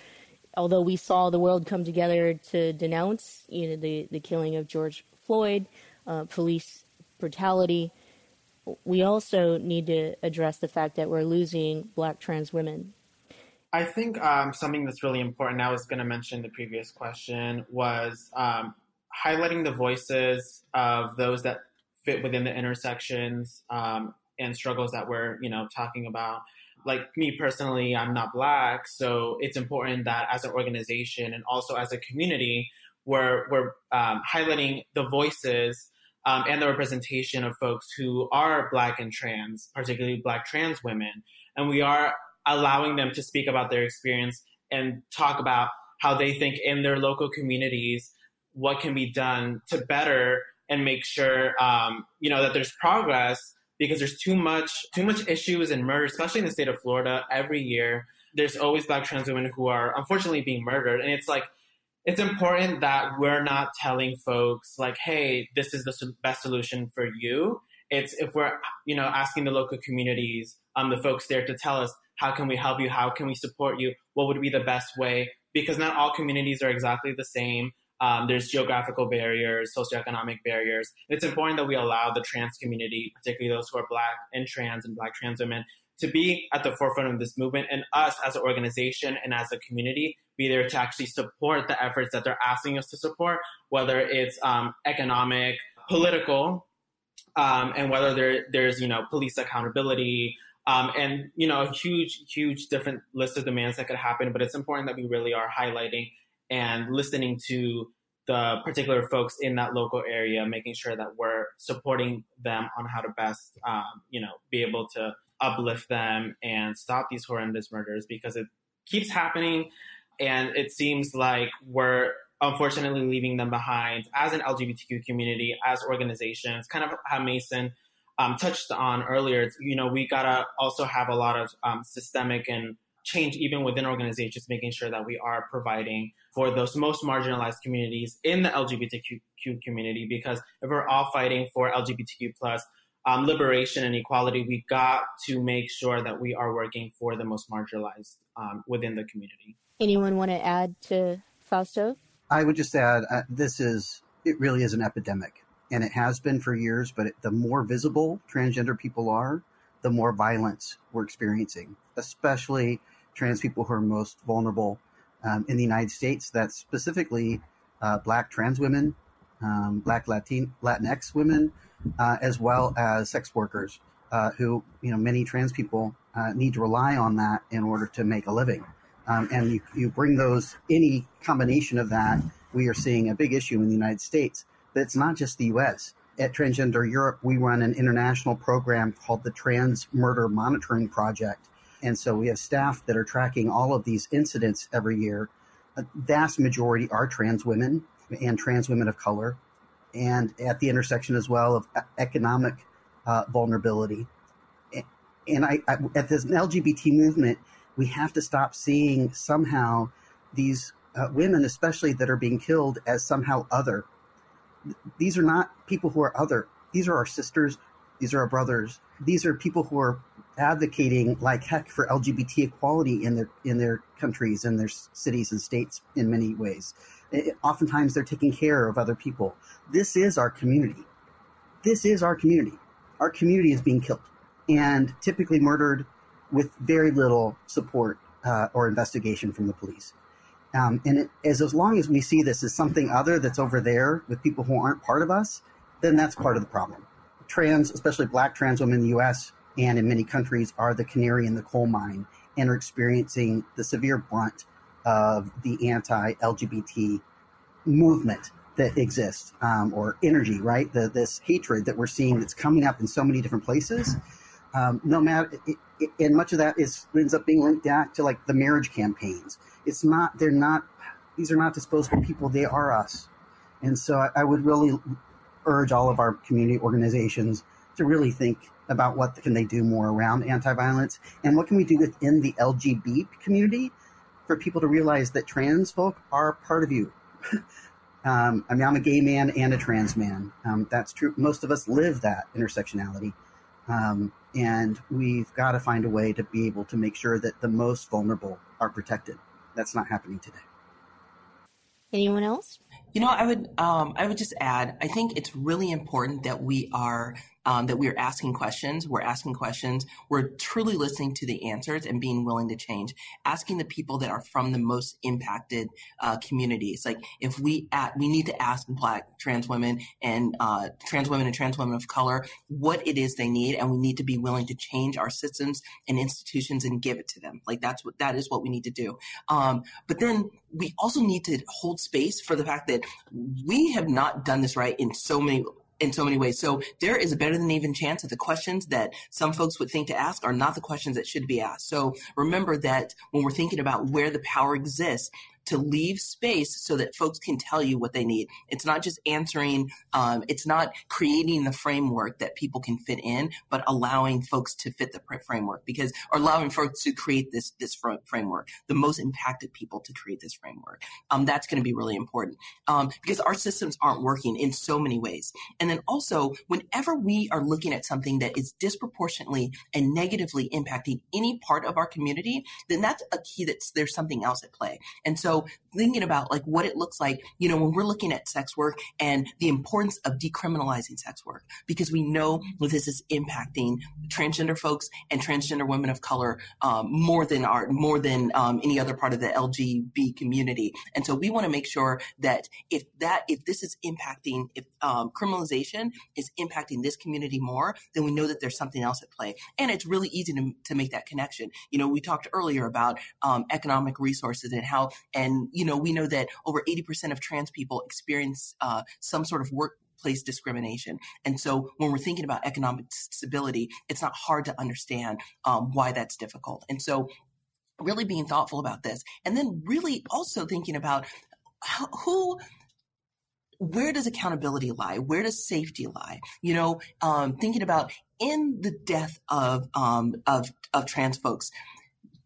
although we saw the world come together to denounce you know the the killing of George Floyd, uh, police brutality. We also need to address the fact that we're losing black trans women I think um, something that's really important, I was going to mention the previous question, was um, highlighting the voices of those that fit within the intersections um, and struggles that we're, you know, talking about. Like me personally, I'm not black, so it's important that as an organization and also as a community, we're, we're um, highlighting the voices um, and the representation of folks who are black and trans, particularly black trans women. And we are allowing them to speak about their experience and talk about how they think in their local communities what can be done to better and make sure um, you know that there's progress because there's too much too much issues and murder especially in the state of florida every year there's always black trans women who are unfortunately being murdered. And it's like it's important that we're not telling folks like hey this is the best solution for you. It's if we're you know asking the local communities um, the folks there to tell us how can we help you? How can we support you? What would be the best way? Because not all communities are exactly the same. Um, there's geographical barriers, socioeconomic barriers. It's important that we allow the trans community, particularly those who are Black and trans and Black trans women, to be at the forefront of this movement and us as an organization and as a community be there to actually support the efforts that they're asking us to support, whether it's um, economic, political, um, and whether there, there's you know police accountability, um, and you know a huge huge different list of demands that could happen but it's important that we really are highlighting and listening to the particular folks in that local area making sure that we're supporting them on how to best um, you know be able to uplift them and stop these horrendous murders because it keeps happening. And it seems like we're unfortunately leaving them behind as an lgbtq community as organizations kind of how masen um, touched on earlier, you know, we gotta also have a lot of um, systemic and change even within organizations, making sure that we are providing for those most marginalized communities in the LGBTQ community. Because if we're all fighting for LGBTQ plus um, liberation and equality, we got to make sure that we are working for the most marginalized um, within the community. Anyone want to add to Fausto? I would just add uh, this is it really is an epidemic and it has been for years. But it, the more visible transgender people are, the more violence we're experiencing, especially trans people who are most vulnerable um, in the United States. That's specifically uh, Black trans women, um, Black Latin Latinx women, uh, as well as sex workers, uh, who you know many trans people uh, need to rely on that in order to make a living. Um, and you, you bring those any combination of that, we are seeing a big issue in the United States it's not just the U.S. At Transgender Europe, we run an international program called the Trans Murder Monitoring Project. And so we have staff that are tracking all of these incidents every year. A vast majority are trans women and trans women of color, and at the intersection as well of economic uh, vulnerability. And I, I, at this LGBT movement, we have to stop seeing somehow these uh, women, especially that are being killed as somehow other. These are not people who are other. These are our sisters. These are our brothers. These are people who are advocating like heck for LGBT equality in their in their countries and their cities and states in many ways. It, oftentimes they're taking care of other people. This is our community. This is our community. Our community is being killed and typically murdered with very little support uh, or investigation from the police. Um, and it, as, as long as we see this as something other that's over there with people who aren't part of us, then that's part of the problem. Trans, especially black trans women in the US and in many countries, are the canary in the coal mine and are experiencing the severe brunt of the anti LGBT movement that exists um, or energy, right? The, this hatred that we're seeing that's coming up in so many different places. Um, no matter, it, it, and much of that is ends up being linked back to like the marriage campaigns it's not they're not these are not disposable people they are us. And so I, I would really urge all of our community organizations to really think about what can they do more around anti-violence and what can we do within the lgbt community for people to realize that trans folk are part of you. [laughs] Um, i mean i'm a gay man and a trans man. Um, that's true. Most of us live that intersectionality. Um, and we've got to find a way to be able to make sure that the most vulnerable are protected that's not happening today. Anyone else? You know, I would um, I would just add. I think it's really important that we are um, that we are asking questions. We're asking questions. We're truly listening to the answers and being willing to change. Asking the people that are from the most impacted uh, communities. Like if we at, we need to ask Black trans women and uh, trans women and trans women of color what it is they need, and we need to be willing to change our systems and institutions and give it to them. Like that's what that is what we need to do. Um, but then we also need to hold space for the fact that we have not done this right in so many in so many ways. So there is a better than even chance that the questions that some folks would think to ask are not the questions that should be asked. So remember that when we're thinking about where the power exists, to leave space so that folks can tell you what they need. It's not just answering, um, it's not creating the framework that people can fit in, but allowing folks to fit the framework because, or allowing folks to create this, this framework, the most impacted people to create this framework. Um, that's going to be really important um, because our systems aren't working in so many ways. And then also, whenever we are looking at something that is disproportionately and negatively impacting any part of our community, then that's a key that there's something else at play. And so so thinking about like what it looks like, you know, when we're looking at sex work and the importance of decriminalizing sex work, because we know this is impacting transgender folks and transgender women of color um, more than our more than um, any other part of the LGB community. And so we want to make sure that if that if this is impacting if um, criminalization is impacting this community more, then we know that there's something else at play. And it's really easy to, to make that connection. You know, we talked earlier about um, economic resources and how and, you know, we know that over 80% of trans people experience uh, some sort of workplace discrimination. And so when we're thinking about economic stability, it's not hard to understand um, why that's difficult. And so really being thoughtful about this and then really also thinking about how, who where does accountability lie? Where does safety lie? You know, um, thinking about in the death of um, of of trans folks,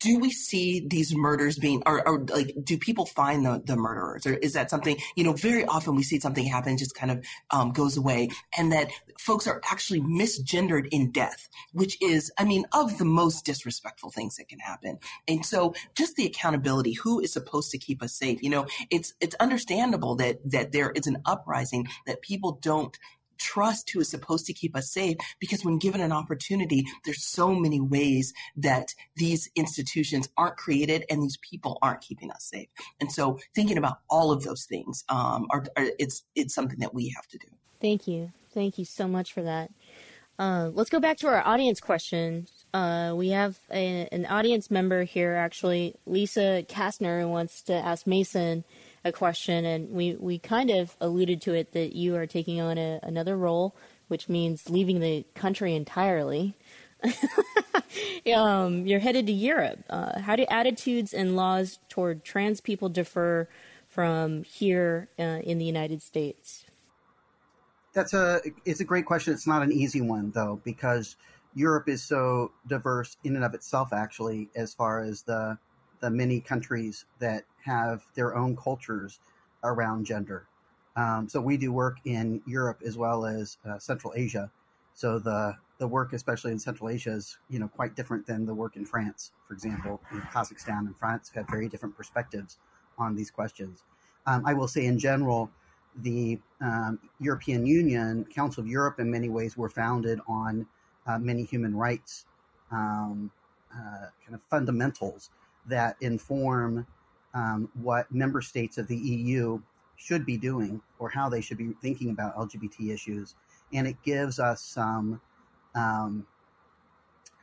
do we see these murders being or, or, like do people find the, the murderers? Or is that something you know very often we see something happen just kind of um, goes away and that folks are actually misgendered in death which is i mean of the most disrespectful things that can happen. And so just the accountability who is supposed to keep us safe? You know it's it's understandable that that there is an uprising that people don't trust who is supposed to keep us safe because when given an opportunity, there's so many ways that these institutions aren't created and these people aren't keeping us safe. And so thinking about all of those things, um, are, are, it's, it's something that we have to do. Thank you. Thank you so much for that. Uh, let's go back to our audience question. Uh, we have a, an audience member here, actually, Lisa Kastner, who wants to ask Masen a question, and we, we kind of alluded to it that you are taking on a, another role, which means leaving the country entirely. [laughs] um, you're headed to Europe. Uh, how do attitudes and laws toward trans people differ from here uh, in the United States? That's a it's a great question. It's not an easy one though because Europe is so diverse in and of itself. Actually, as far as the the many countries that have their own cultures around gender. Um, so we do work in Europe as well as uh, Central Asia. So the the work, especially in Central Asia, is you know quite different than the work in France, for example. In Kazakhstan and France have very different perspectives on these questions. Um, I will say, in general, the um, European Union, Council of Europe, in many ways, were founded on uh, many human rights um, uh, kind of fundamentals that inform um, what member states of the EU should be doing or how they should be thinking about LGBT issues. And it gives us some um,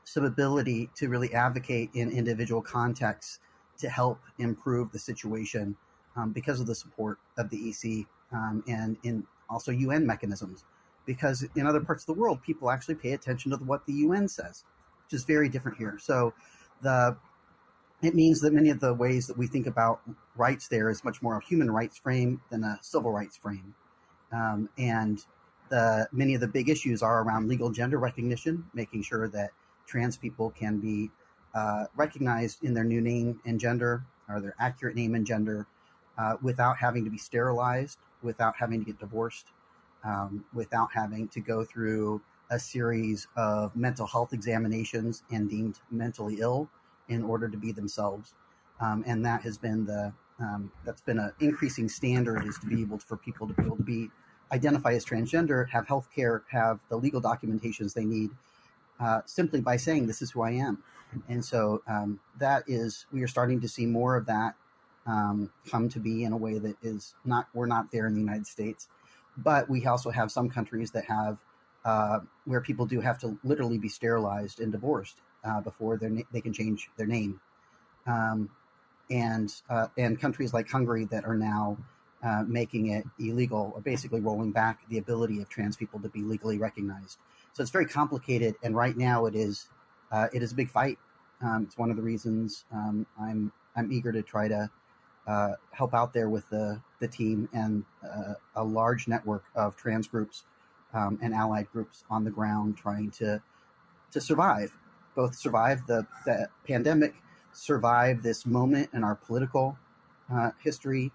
some ability to really advocate in individual contexts to help improve the situation um, because of the support of the EC um, and in also UN mechanisms. Because in other parts of the world, people actually pay attention to what the UN says, which is very different here. So the it means that many of the ways that we think about rights there is much more a human rights frame than a civil rights frame. Um, and the, many of the big issues are around legal gender recognition, making sure that trans people can be uh, recognized in their new name and gender, or their accurate name and gender, uh, without having to be sterilized, without having to get divorced, um, without having to go through a series of mental health examinations and deemed mentally ill in order to be themselves. Um, and that has been the um, that's been an increasing standard is to be able to, for people to be able to be identify as transgender, have health care, have the legal documentations they need, uh, simply by saying this is who I am. And so um, that is we are starting to see more of that um, come to be in a way that is not we're not there in the United States, but we also have some countries that have uh, where people do have to literally be sterilized and divorced uh, before na- they can change their name. Um, and uh, and countries like Hungary that are now uh, making it illegal, or basically rolling back the ability of trans people to be legally recognized. So it's very complicated, and right now it is uh, it is a big fight. Um, it's one of the reasons um, I'm I'm eager to try to uh, help out there with the the team and uh, a large network of trans groups um, and allied groups on the ground trying to to survive both survive the, the pandemic, survive this moment in our political uh, history,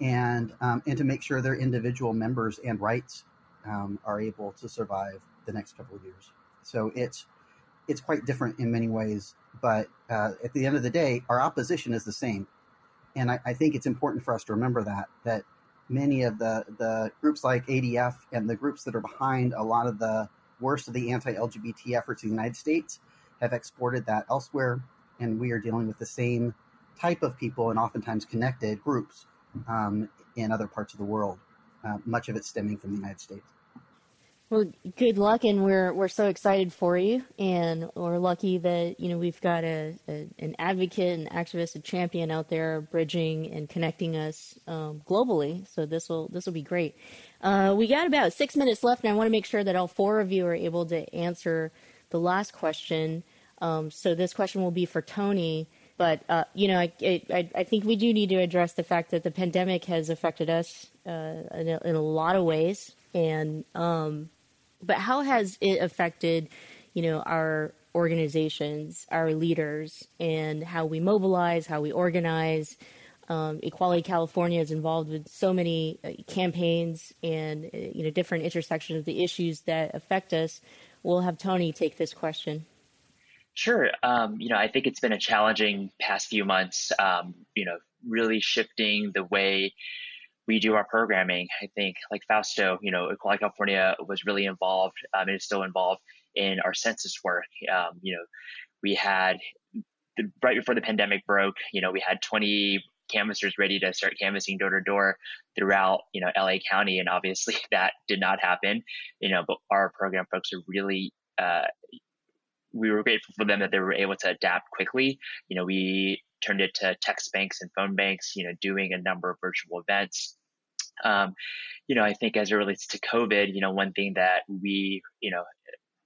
and um, and to make sure their individual members and rights um, are able to survive the next couple of years. So it's it's quite different in many ways, but uh, at the end of the day, our opposition is the same, and I, I think it's important for us to remember that that many of the the groups like ADF and the groups that are behind a lot of the worst of the anti-LGBT efforts in the United States have exported that elsewhere, and we are dealing with the same type of people and oftentimes connected groups um, in other parts of the world. Uh, much of it stemming from the United States. Well, good luck, and we're we're so excited for you, and we're lucky that you know we've got a, a an advocate, an activist, a champion out there bridging and connecting us um, globally. So this will this will be great. Uh, we got about six minutes left, and I want to make sure that all four of you are able to answer the last question. Um, so this question will be for Tony. But uh, you know, I, I, I think we do need to address the fact that the pandemic has affected us uh, in, a, in, a, lot of ways, and um, but how has it affected, you know, our organizations, our leaders, and how we mobilize, how we organize? Um, Equality California is involved with so many uh, campaigns and uh, you know different intersections of the issues that affect us we'll have Tony take this question. Sure. Um, you know, I think it's been a challenging past few months. Um, you know, really shifting the way we do our programming. I think, like Fausto, you know, Equality California was really involved um, and is still involved in our census work. Um, you know, we had the, right before the pandemic broke. You know, we had 20 canvassers ready to start canvassing door to door throughout, you know, LA County. And obviously [laughs] that did not happen, you know, but our program folks are really, uh, we were grateful for them that they were able to adapt quickly. You know, we turned it to text banks and phone banks, you know, doing a number of virtual events. Um, you know, I think as it relates to COVID, you know, one thing that we, you know,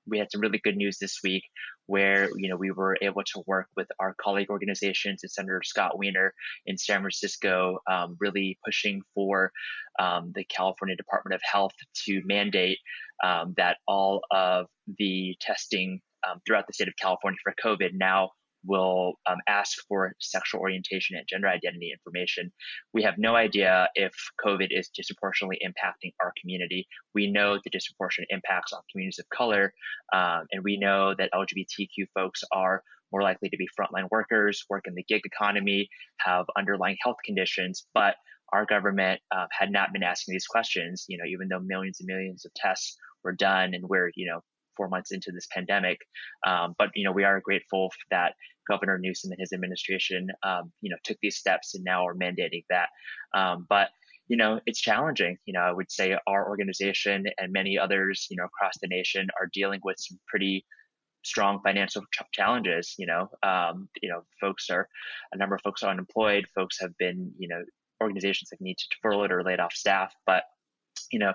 we had some really good news this week where you know we were able to work with our colleague organizations and Senator Scott Wiener in San Francisco, um, really pushing for um, the California Department of Health to mandate um, that all of the testing um, throughout the state of California for COVID now will um, ask for sexual orientation and gender identity information. We have no idea if COVID is disproportionately impacting our community. We know the disproportionate impacts on communities of color, um, and we know that LGBTQ folks are more likely to be frontline workers, work in the gig economy, have underlying health conditions, but our government uh, had not been asking these questions, you know, even though millions and millions of tests were done and we're, you know, four months into this pandemic. Um, but, you know, we are grateful that Governor Newsom and his administration, um, you know, took these steps and now are mandating that. Um, but, you know, it's challenging. You know, I would say our organization and many others, you know, across the nation are dealing with some pretty strong financial ch- challenges. You know, um, you know, folks are a number of folks are unemployed. Folks have been, you know, organizations have need to furlough or laid off staff. But you know,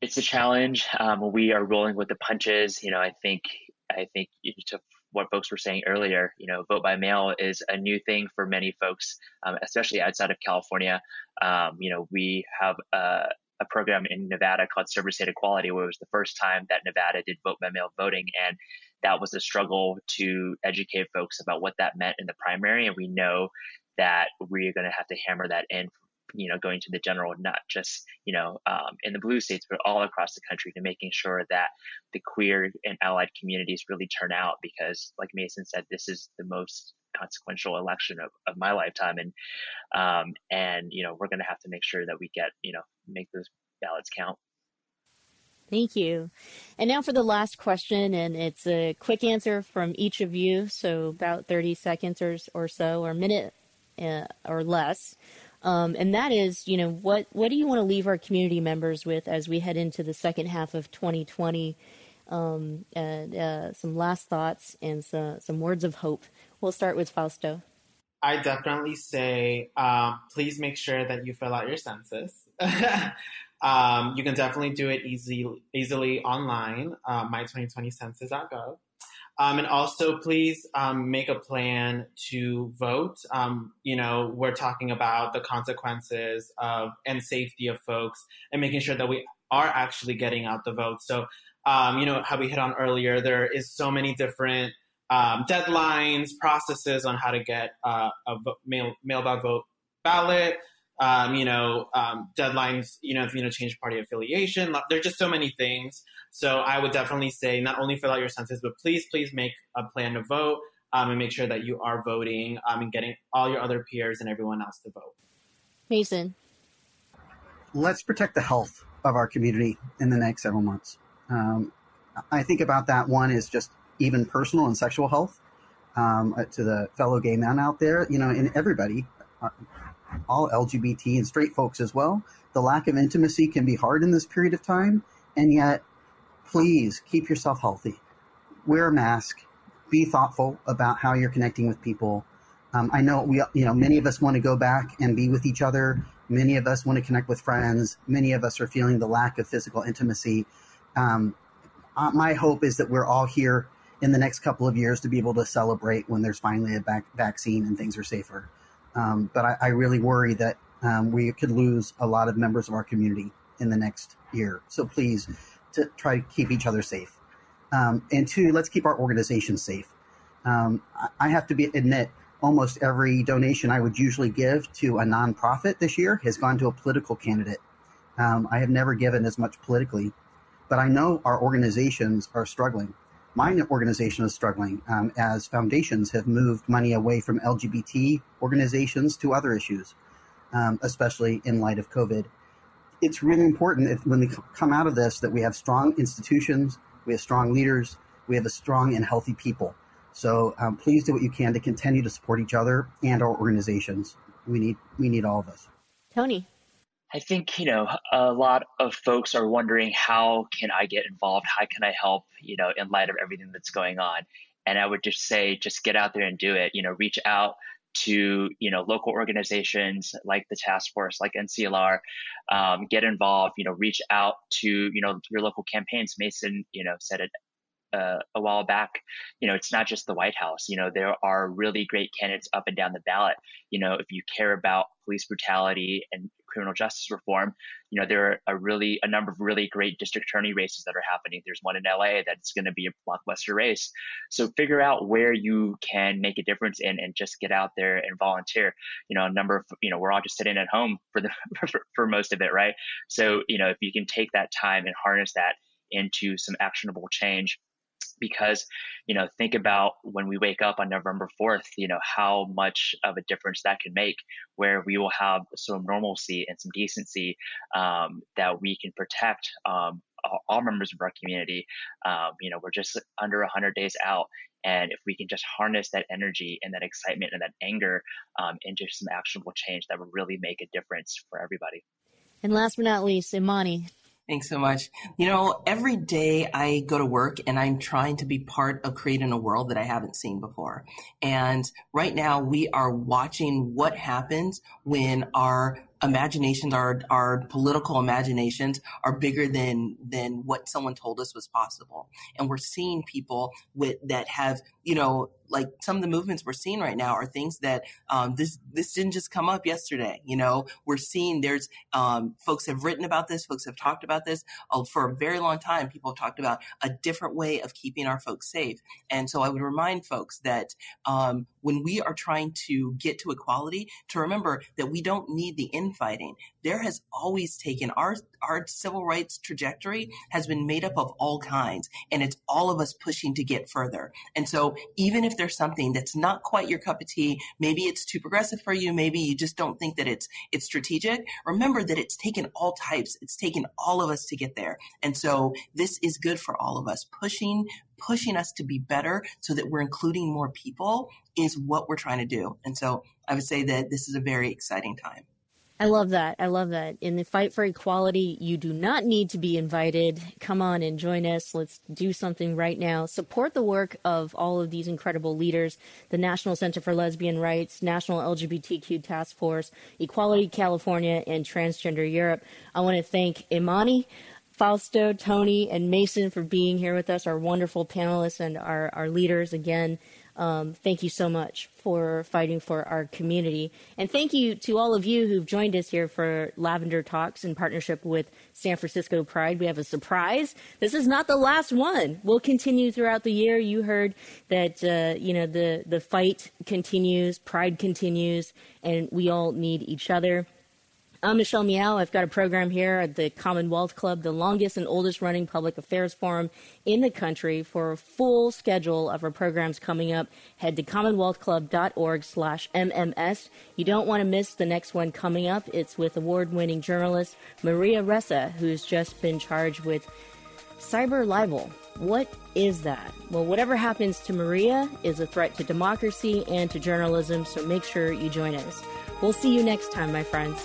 it's a challenge. Um, we are rolling with the punches. You know, I think I think to what folks were saying earlier, you know, vote by mail is a new thing for many folks, um, especially outside of California. Um, you know, we have a, a, program in Nevada called Silver State Equality, where it was the first time that Nevada did vote by mail voting, and that was a struggle to educate folks about what that meant in the primary. And we know that we're going to have to hammer that in you know going to the general not just you know um, in the blue states but all across the country to making sure that the queer and allied communities really turn out because like masen said this is the most consequential election of, of my lifetime and um, and you know we're going to have to make sure that we get you know make those ballots count Thank you. And now for the last question, and it's a quick answer from each of you, so about 30 seconds or, or so, or a minute uh, or less. Um, and that is, you know, what, what do you want to leave our community members with as we head into the second half of 2020? Um, and uh, some last thoughts and some, some words of hope. We'll start with Fausto. I definitely say um, please make sure that you fill out your census. [laughs] Um, you can definitely do it easy, easily online, uh, my2020census.gov. Um, and also, please um, make a plan to vote. Um, you know, we're talking about the consequences of and safety of folks, and making sure that we are actually getting out the vote. So, um, you know, how we hit on earlier, there is so many different um, deadlines, processes on how to get uh, a mail mail by vote ballot um, you know, um, deadlines, you know, if you know, change party affiliation. There's just so many things. So I would definitely say not only fill out your census, but please, please make a plan to vote um, and make sure that you are voting um, and getting all your other peers and everyone else to vote. Masen. Let's protect the health of our community in the next several months. Um, I think about that one is just even personal and sexual health um, to the fellow gay men out there, you know, and everybody uh, all LGBT and straight folks as well. The lack of intimacy can be hard in this period of time, and yet, please keep yourself healthy. Wear a mask. Be thoughtful about how you're connecting with people. Um, I know we, you know, many of us want to go back and be with each other. Many of us want to connect with friends. Many of us are feeling the lack of physical intimacy. Um, uh, my hope is that we're all here in the next couple of years to be able to celebrate when there's finally a back- vaccine and things are safer. Um, but I, I, really worry that um, we could lose a lot of members of our community in the next year. So please, to try to keep each other safe. Um, and two, let's keep our organization safe. Um, I have to be, admit, almost every donation I would usually give to a nonprofit this year has gone to a political candidate. Um, I have never given as much politically, but I know our organizations are struggling my organization is struggling um, as foundations have moved money away from LGBT organizations to other issues, um, especially in light of COVID. It's really important if, when we come out of this that we have strong institutions, we have strong leaders, we have a strong and healthy people. So um, please do what you can to continue to support each other and our organizations. We need we need all of us. Tony. I think, you know, a lot of folks are wondering how can I get involved? How can I help, you know, in light of everything that's going on? And I would just say, just get out there and do it. You know, reach out to, you know, local organizations like the task force, like NCLR, um, get involved, you know, reach out to, you know, your local campaigns. Masen, you know, said it uh, a while back, you know, it's not just the White House. You know, there are really great candidates up and down the ballot. You know, if you care about police brutality and criminal justice reform, you know, there are a really a number of really great district attorney races that are happening. There's one in LA that's going to be a blockbuster race. So figure out where you can make a difference in and just get out there and volunteer. You know, a number of you know we're all just sitting at home for the [laughs] for, for most of it, right? So you know if you can take that time and harness that into some actionable change because you know think about when we wake up on november 4th you know how much of a difference that can make where we will have some normalcy and some decency um, that we can protect um, all members of our community. Um, you know we're just under 100 days out and if we can just harness that energy and that excitement and that anger um, into some actionable change that would really make a difference for everybody. And last but not least imani Thanks so much. You know, every day I go to work and I'm trying to be part of creating a world that I haven't seen before. And right now we are watching what happens when our imaginations, our our political imaginations are bigger than than what someone told us was possible. And we're seeing people with that have, you know, like some of the movements we're seeing right now are things that um, this this didn't just come up yesterday. You know, we're seeing there's um, folks have written about this, folks have talked about this uh, for a very long time. People have talked about a different way of keeping our folks safe, and so I would remind folks that um, when we are trying to get to equality, to remember that we don't need the infighting. There has always taken our our civil rights trajectory has been made up of all kinds, and it's all of us pushing to get further. And so even if there's something that's not quite your cup of tea, maybe it's too progressive for you, maybe you just don't think that it's it's strategic, remember that it's taken all types, it's taken all of us to get there. And so this is good for all of us, pushing pushing us to be better so that we're including more people is what we're trying to do. And so I would say that this is a very exciting time. I love that. I love that. In the fight for equality, you do not need to be invited. Come on and join us. Let's do something right now. Support the work of all of these incredible leaders the National Center for Lesbian Rights, National LGBTQ Task Force, Equality California, and Transgender Europe. I want to thank Imani. Fausto, Tony, and Masen for being here with us, our wonderful panelists and our, our leaders again. Um, thank you so much for fighting for our community. And thank you to all of you who've joined us here for Lavender Talks in partnership with San Francisco Pride. We have a surprise. This is not the last one. We'll continue throughout the year. You heard that, uh, you know, the, the fight continues, Pride continues, and we all need each other. I'm Michelle Meow. I've got a program here at the Commonwealth Club, the longest and oldest running public affairs forum in the country. For a full schedule of our programs coming up, head to commonwealthclub.org slash MMS. You don't want to miss the next one coming up. It's with award-winning journalist Maria Ressa, who's just been charged with cyber libel. What is that? Well, whatever happens to Maria is a threat to democracy and to journalism, so make sure you join us. We'll see you next time, my friends.